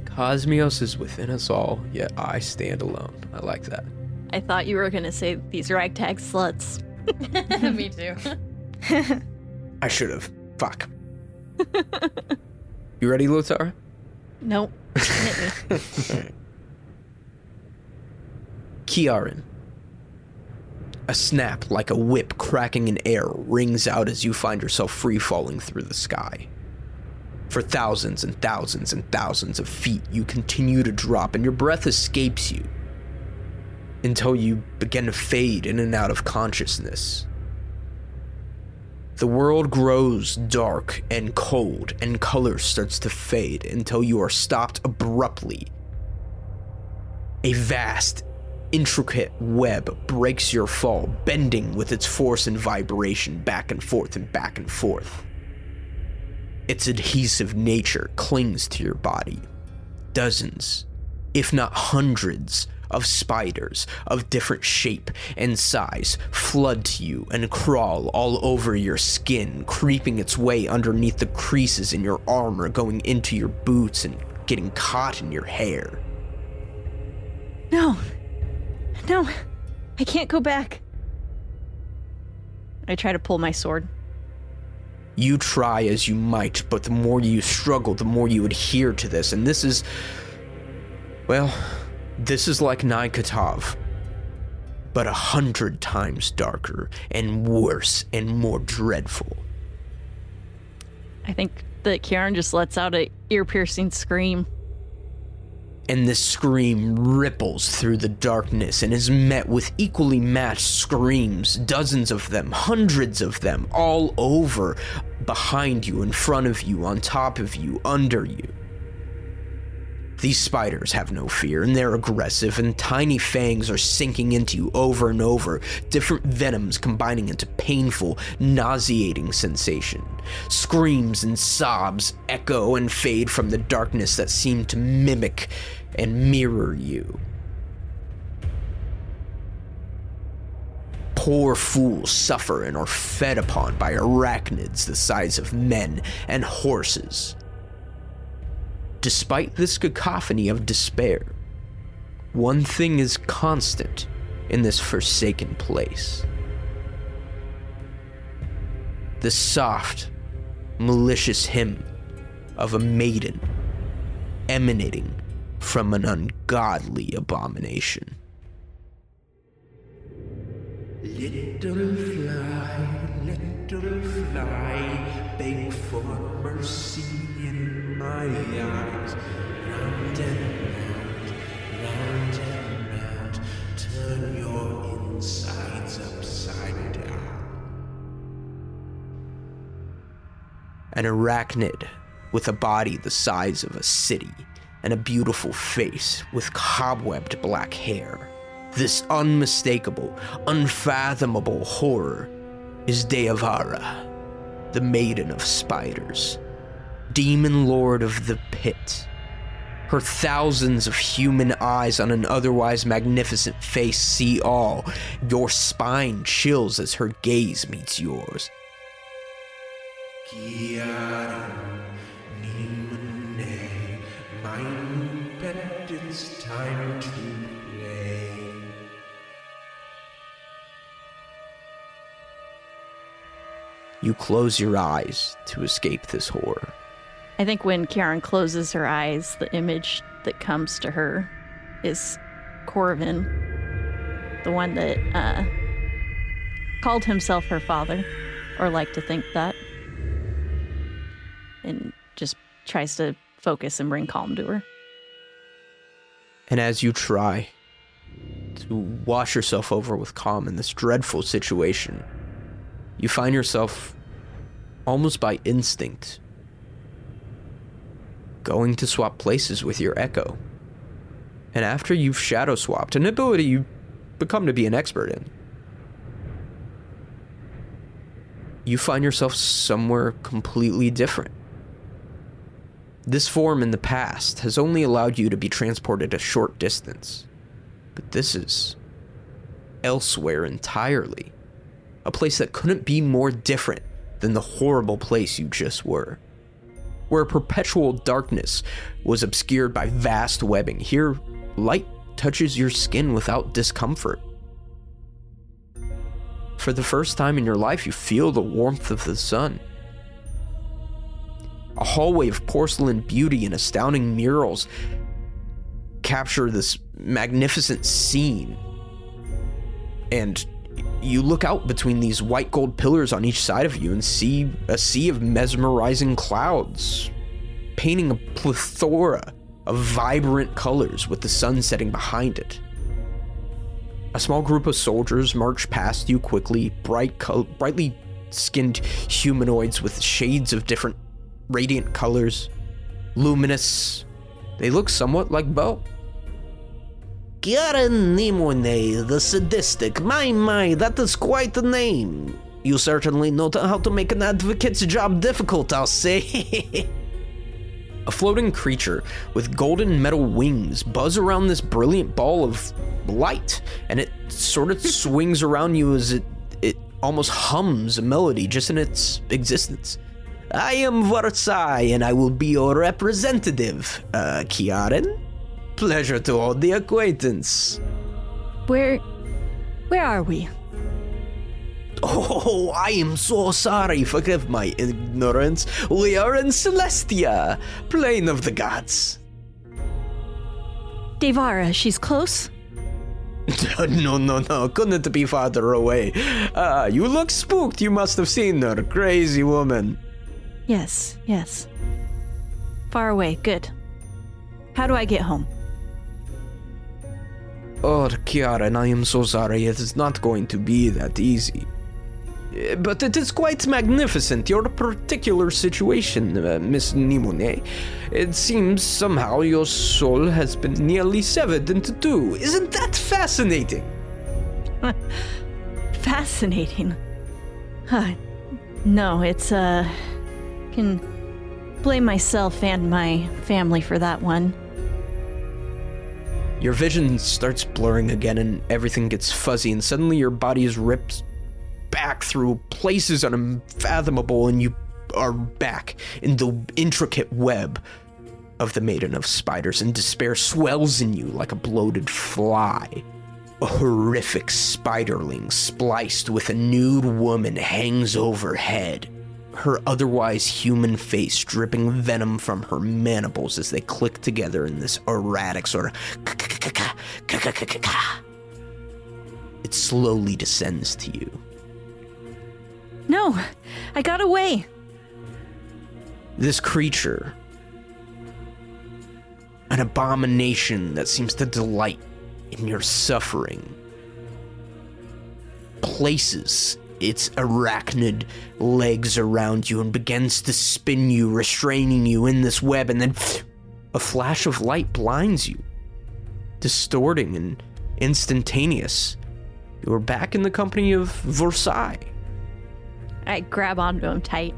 Cosmios is within us all, yet I stand alone. I like that. I thought you were gonna say these ragtag sluts. Me too. I should have. Fuck. you ready, Lotara? Nope. Kiaran. A snap like a whip cracking in air rings out as you find yourself free falling through the sky. For thousands and thousands and thousands of feet, you continue to drop and your breath escapes you until you begin to fade in and out of consciousness. The world grows dark and cold, and color starts to fade until you are stopped abruptly. A vast, intricate web breaks your fall, bending with its force and vibration back and forth and back and forth. Its adhesive nature clings to your body. Dozens, if not hundreds, of spiders of different shape and size flood to you and crawl all over your skin, creeping its way underneath the creases in your armor, going into your boots and getting caught in your hair. No. No. I can't go back. I try to pull my sword. You try as you might, but the more you struggle, the more you adhere to this, and this is. Well, this is like Nai Katav, but a hundred times darker and worse and more dreadful. I think that Kiaran just lets out a ear-piercing scream. And this scream ripples through the darkness and is met with equally matched screams, dozens of them, hundreds of them, all over, behind you, in front of you, on top of you, under you. These spiders have no fear, and they're aggressive, and tiny fangs are sinking into you over and over, different venoms combining into painful, nauseating sensation. Screams and sobs echo and fade from the darkness that seem to mimic and mirror you. Poor fools suffer and are fed upon by arachnids the size of men and horses. Despite this cacophony of despair, one thing is constant in this forsaken place the soft, malicious hymn of a maiden emanating from an ungodly abomination. Little fly, little fly, beg for mercy eyes. Round and round, round and round, turn your insides upside down. An arachnid with a body the size of a city and a beautiful face with cobwebbed black hair. This unmistakable, unfathomable horror is Deavara, the Maiden of Spiders, Demon Lord of the Pit. Her thousands of human eyes on an otherwise magnificent face see all. Your spine chills as her gaze meets yours. Kiara, Nimune, my new pet, it's time to play. You close your eyes to escape this horror. I think when Karen closes her eyes, the image that comes to her is Corvin, the one that uh, called himself her father, or liked to think that, and just tries to focus and bring calm to her. And as you try to wash yourself over with calm in this dreadful situation, you find yourself almost by instinct going to swap places with your echo. And after you've shadow swapped, an ability you become to be an expert in, you find yourself somewhere completely different. This form in the past has only allowed you to be transported a short distance, but this is elsewhere entirely. A place that couldn't be more different than the horrible place you just were. Where perpetual darkness was obscured by vast webbing, here light touches your skin without discomfort. For the first time in your life, you feel the warmth of the sun. A hallway of porcelain beauty and astounding murals capture this magnificent scene. And you look out between these white gold pillars on each side of you and see a sea of mesmerizing clouds, painting a plethora of vibrant colors with the sun setting behind it. A small group of soldiers march past you quickly, bright, col- brightly skinned humanoids with shades of different radiant colors, luminous. They look somewhat like Bo. Kiaran Nimone, the sadistic. My, my, that is quite a name. You certainly know how to make an advocate's job difficult, I'll say. A floating creature with golden metal wings buzz around this brilliant ball of light, and it sort of swings around you as it it almost hums a melody just in its existence. I am Varsai, and I will be your representative, uh, Kiaran. Pleasure to hold the acquaintance. Where, where are we? Oh, I am so sorry. Forgive my ignorance. We are in Celestia, plane of the gods. Devara, she's close. no, no, no. Couldn't be farther away. Ah, you look spooked. You must have seen her. Crazy woman. Yes, yes. Far away, good. How do I get home? Oh, Kiara, and I am so sorry. It is not going to be that easy. Uh, But it is quite magnificent, your particular situation, uh, Miss Nimone. It seems somehow your soul has been nearly severed into two. Isn't that fascinating? Fascinating. Huh. No, it's, uh. can blame myself and my family for that one. Your vision starts blurring again and everything gets fuzzy, and suddenly your body is ripped back through places unfathomable, and you are back in the intricate web of the Maiden of Spiders, and despair swells in you like a bloated fly. A horrific spiderling spliced with a nude woman hangs overhead, her otherwise human face dripping venom from her mandibles as they click together in this erratic sort of. It slowly descends to you. No! I got away! This creature, an abomination that seems to delight in your suffering, places its arachnid legs around you and begins to spin you, restraining you in this web, and then a flash of light blinds you, distorting and instantaneous. You are back in the company of Versailles. I grab onto him tight.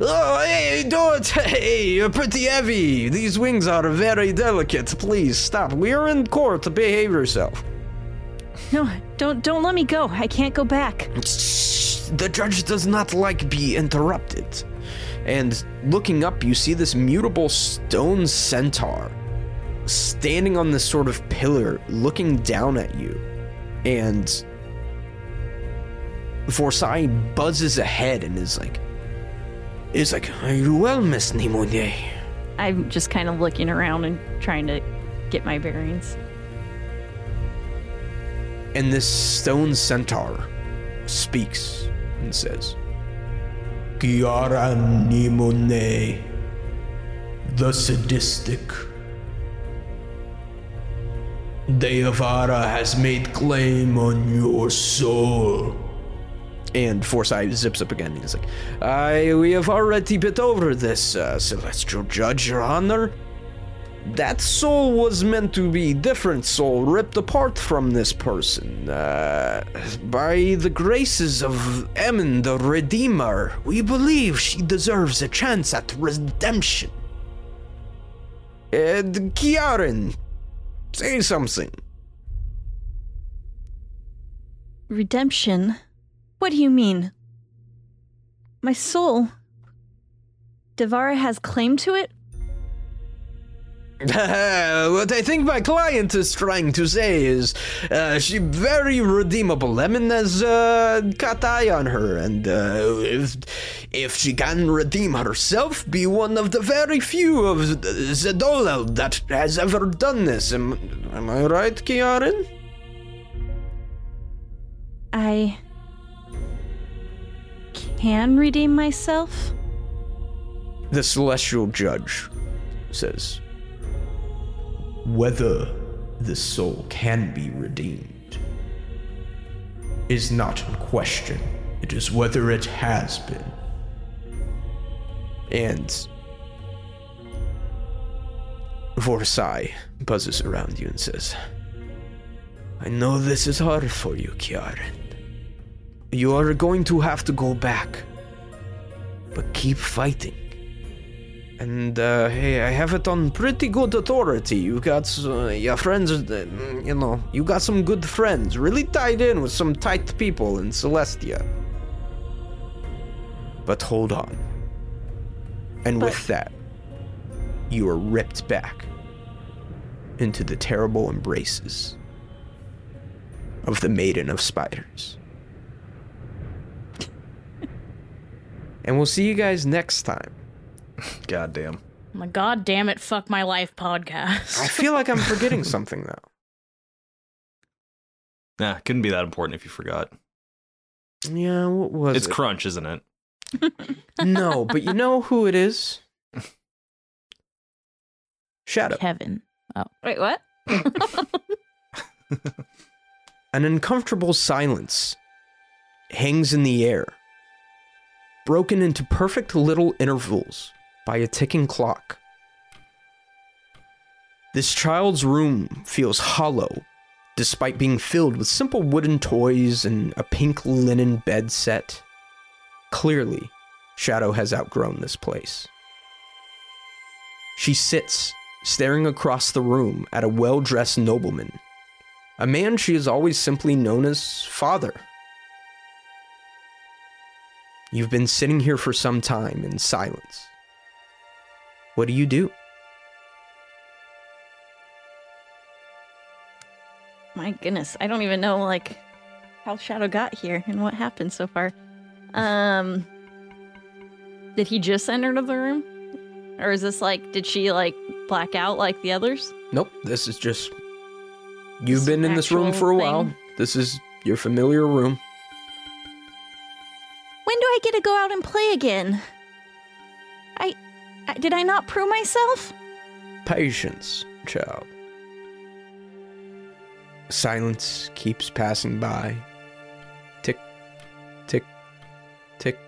Oh, hey, don't! Hey, you're pretty heavy. These wings are very delicate. Please stop. We are in court. Behave yourself. No, don't don't let me go. I can't go back. The judge does not like be interrupted. And looking up, you see this mutable stone centaur standing on this sort of pillar, looking down at you. And Forsai buzzes ahead and is like, is like, are you well, Miss Nimonier? I'm just kind of looking around and trying to get my bearings. And this stone centaur speaks and says, Kiara Nimone, the sadistic. Deavara has made claim on your soul. And Forsyth zips up again. And he's like, I, we have already been over this, uh, celestial judge, your honor. That soul was meant to be different soul ripped apart from this person. Uh, by the graces of Emin the Redeemer, we believe she deserves a chance at redemption. And Kiaran, say something. Redemption? What do you mean? My soul. Devara has claim to it? what I think my client is trying to say is, uh, she very redeemable. Lemon has uh, got eye on her, and uh, if if she can redeem herself, be one of the very few of Zedolel that has ever done this. Am, am I right, Kiaran? I can redeem myself? The celestial judge says, whether the soul can be redeemed is not in question. It is whether it has been. And Vorsai buzzes around you and says, I know this is hard for you, Kiaran. You are going to have to go back. But keep fighting. And uh, hey, I have it on pretty good authority. You got uh, your friends, uh, you know, you got some good friends, really tied in with some tight people in Celestia. But hold on. And with that, you are ripped back into the terrible embraces of the Maiden of Spiders. and we'll see you guys next time. Goddamn. My god damn it, fuck my life podcast. I feel like I'm forgetting something though. Nah, couldn't be that important if you forgot. Yeah, what was it's it? Crunch, isn't it? no, but you know who it is? Shadow. Kevin. Oh. Wait, what? An uncomfortable silence hangs in the air, broken into perfect little intervals by a ticking clock. This child's room feels hollow, despite being filled with simple wooden toys and a pink linen bed set. Clearly, Shadow has outgrown this place. She sits, staring across the room at a well dressed nobleman, a man she has always simply known as Father. You've been sitting here for some time in silence. What do you do? My goodness, I don't even know like how Shadow got here and what happened so far. Um, did he just enter the room, or is this like did she like black out like the others? Nope, this is just. You've This been in this room for a while. This is your familiar room. When do I get to go out and play again? I did I not prove myself? Patience, child. Silence keeps passing by. Tick, tick, tick.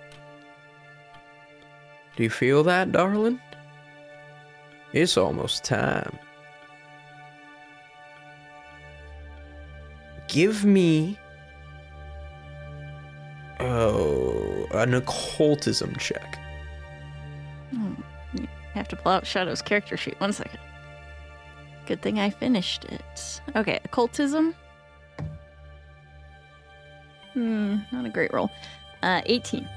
Do you feel that, darling? It's almost time. Give me. Oh, an occultism check. Have to pull out Shadow's character sheet. One second. Good thing I finished it. Okay, occultism. Hmm, not a great roll. Uh, 18.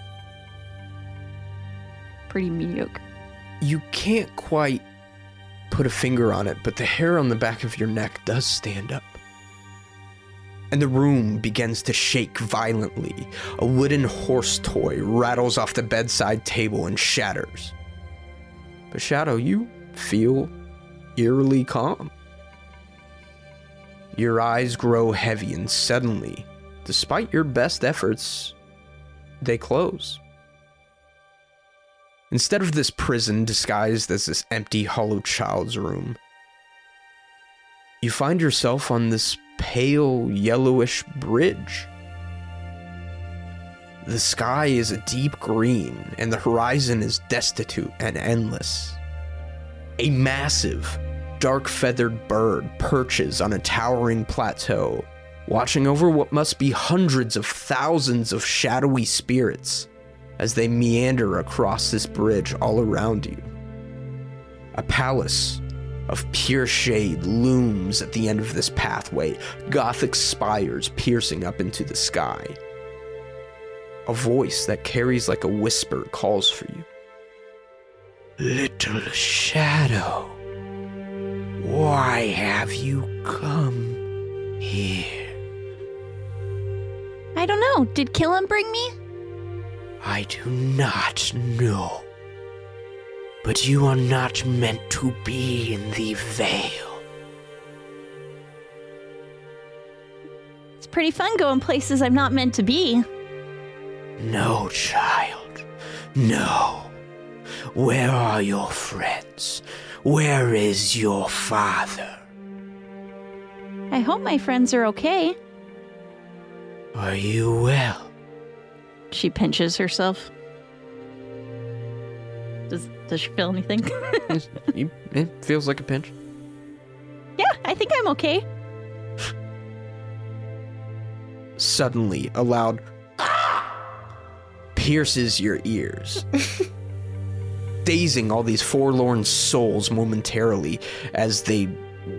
Pretty mediocre. You can't quite put a finger on it, but the hair on the back of your neck does stand up. And the room begins to shake violently. A wooden horse toy rattles off the bedside table and shatters. But Shadow, you feel eerily calm. Your eyes grow heavy, and suddenly, despite your best efforts, they close. Instead of this prison disguised as this empty, hollow child's room, you find yourself on this pale, yellowish bridge. The sky is a deep green, and the horizon is destitute and endless. A massive, dark feathered bird perches on a towering plateau, watching over what must be hundreds of thousands of shadowy spirits as they meander across this bridge all around you. A palace of pure shade looms at the end of this pathway, gothic spires piercing up into the sky. A voice that carries like a whisper calls for you. Little shadow, why have you come here? I don't know. Did Killen bring me? I do not know. But you are not meant to be in the Vale. It's pretty fun going places I'm not meant to be. No, child. No. Where are your friends? Where is your father? I hope my friends are okay. Are you well? She pinches herself. Does does she feel anything? It feels like a pinch. yeah, I think I'm okay. Suddenly, a loud pierces your ears, dazing all these forlorn souls momentarily as they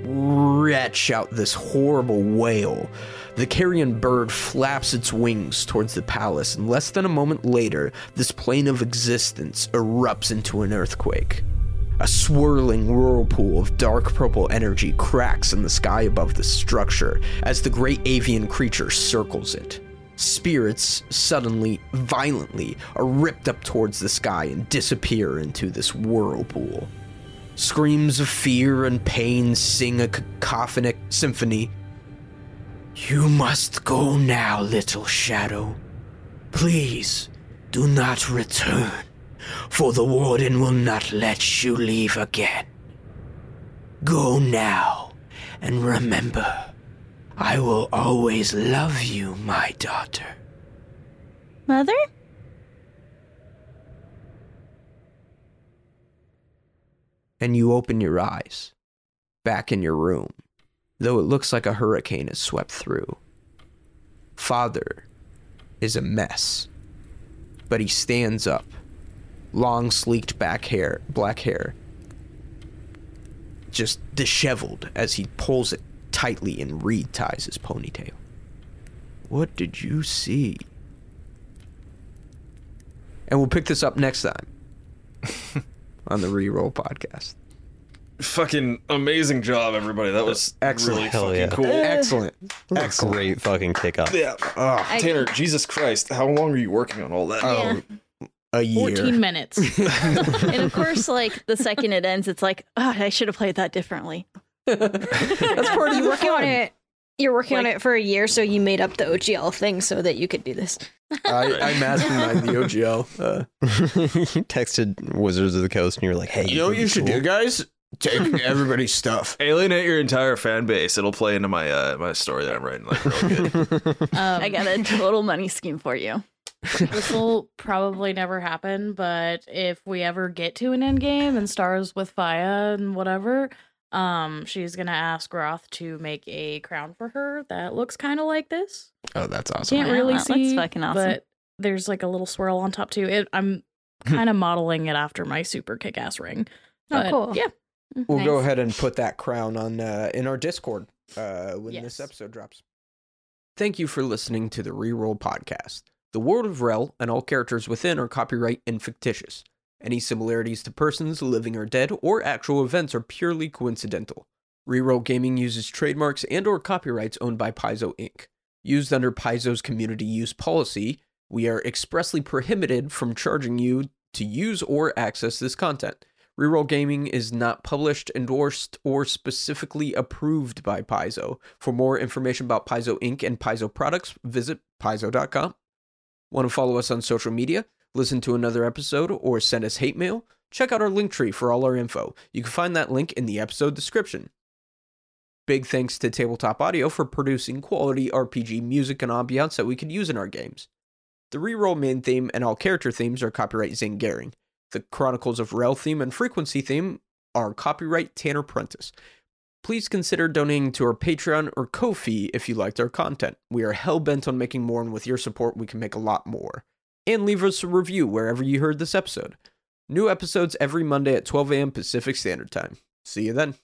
retch out this horrible wail. The carrion bird flaps its wings towards the palace, and less than a moment later, this plane of existence erupts into an earthquake. A swirling whirlpool of dark purple energy cracks in the sky above the structure as the great avian creature circles it. Spirits suddenly, violently, are ripped up towards the sky and disappear into this whirlpool. Screams of fear and pain sing a cacophonic symphony. You must go now, little shadow. Please do not return, for the warden will not let you leave again. Go now, and remember, I will always love you, my daughter. Mother? And you open your eyes, back in your room, though it looks like a hurricane has swept through. Father is a mess, but he stands up, long, sleeked back hair, black hair, just disheveled as he pulls it tightly and reed ties his ponytail. What did you see? And we'll pick this up next time on the Reroll podcast. Fucking amazing job, everybody. That was Excellent. really Hell fucking yeah. cool. Excellent. Excellent. Great fucking kick kickoff. Yeah. Oh, Tanner, Jesus Christ. How long are you working on all that? Oh, a year. 14 minutes. and of course, like the second it ends, it's like, oh, I should have played that differently. That's part of You're the working on it. You're working on it for a year, so you made up the OGL thing so that you could do this. I, I masterminded the OGL. Uh, you texted Wizards of the Coast and you were like, hey, you know what you should do, guys? Take everybody's stuff. Alienate your entire fan base. It'll play into my uh, my story that I'm writing like real good. Um, I got a total money scheme for you. this will probably never happen, but if we ever get to an end game and stars with Faya and whatever, um, she's gonna ask Roth to make a crown for her that looks kind of like this. Oh, that's awesome. Can't Wow, really that looks see, fucking awesome. but there's like a little swirl on top too. It, I'm kind of modeling it after my super kick-ass ring. Oh, But, cool. Yeah, We'll go ahead and put that crown on uh, in our Discord uh, when this episode drops. Thank you for listening to the Reroll podcast. The world of Rel and all characters within are copyright and fictitious. Any similarities to persons, living or dead, or actual events are purely coincidental. Reroll Gaming uses trademarks and or copyrights owned by Paizo Inc. Used under Paizo's community use policy, we are expressly prohibited from charging you to use or access this content. Reroll Gaming is not published, endorsed, or specifically approved by Paizo. For more information about Paizo Inc. and Paizo products, visit paizo.com. Want to follow us on social media, listen to another episode, or send us hate mail? Check out our link tree for all our info. You can find that link in the episode description. Big thanks to Tabletop Audio for producing quality RPG music and ambiance that we could use in our games. The Reroll main theme and all character themes are copyright Zane Garing. The Chronicles of Rel theme and Frequency theme are copyright Tanner Prentice. Please consider donating to our Patreon or Ko-fi if you liked our content. We are hell bent on making more, and with your support, we can make a lot more. And leave us a review wherever you heard this episode. New episodes every Monday at 12 a.m. Pacific Standard Time. See you then.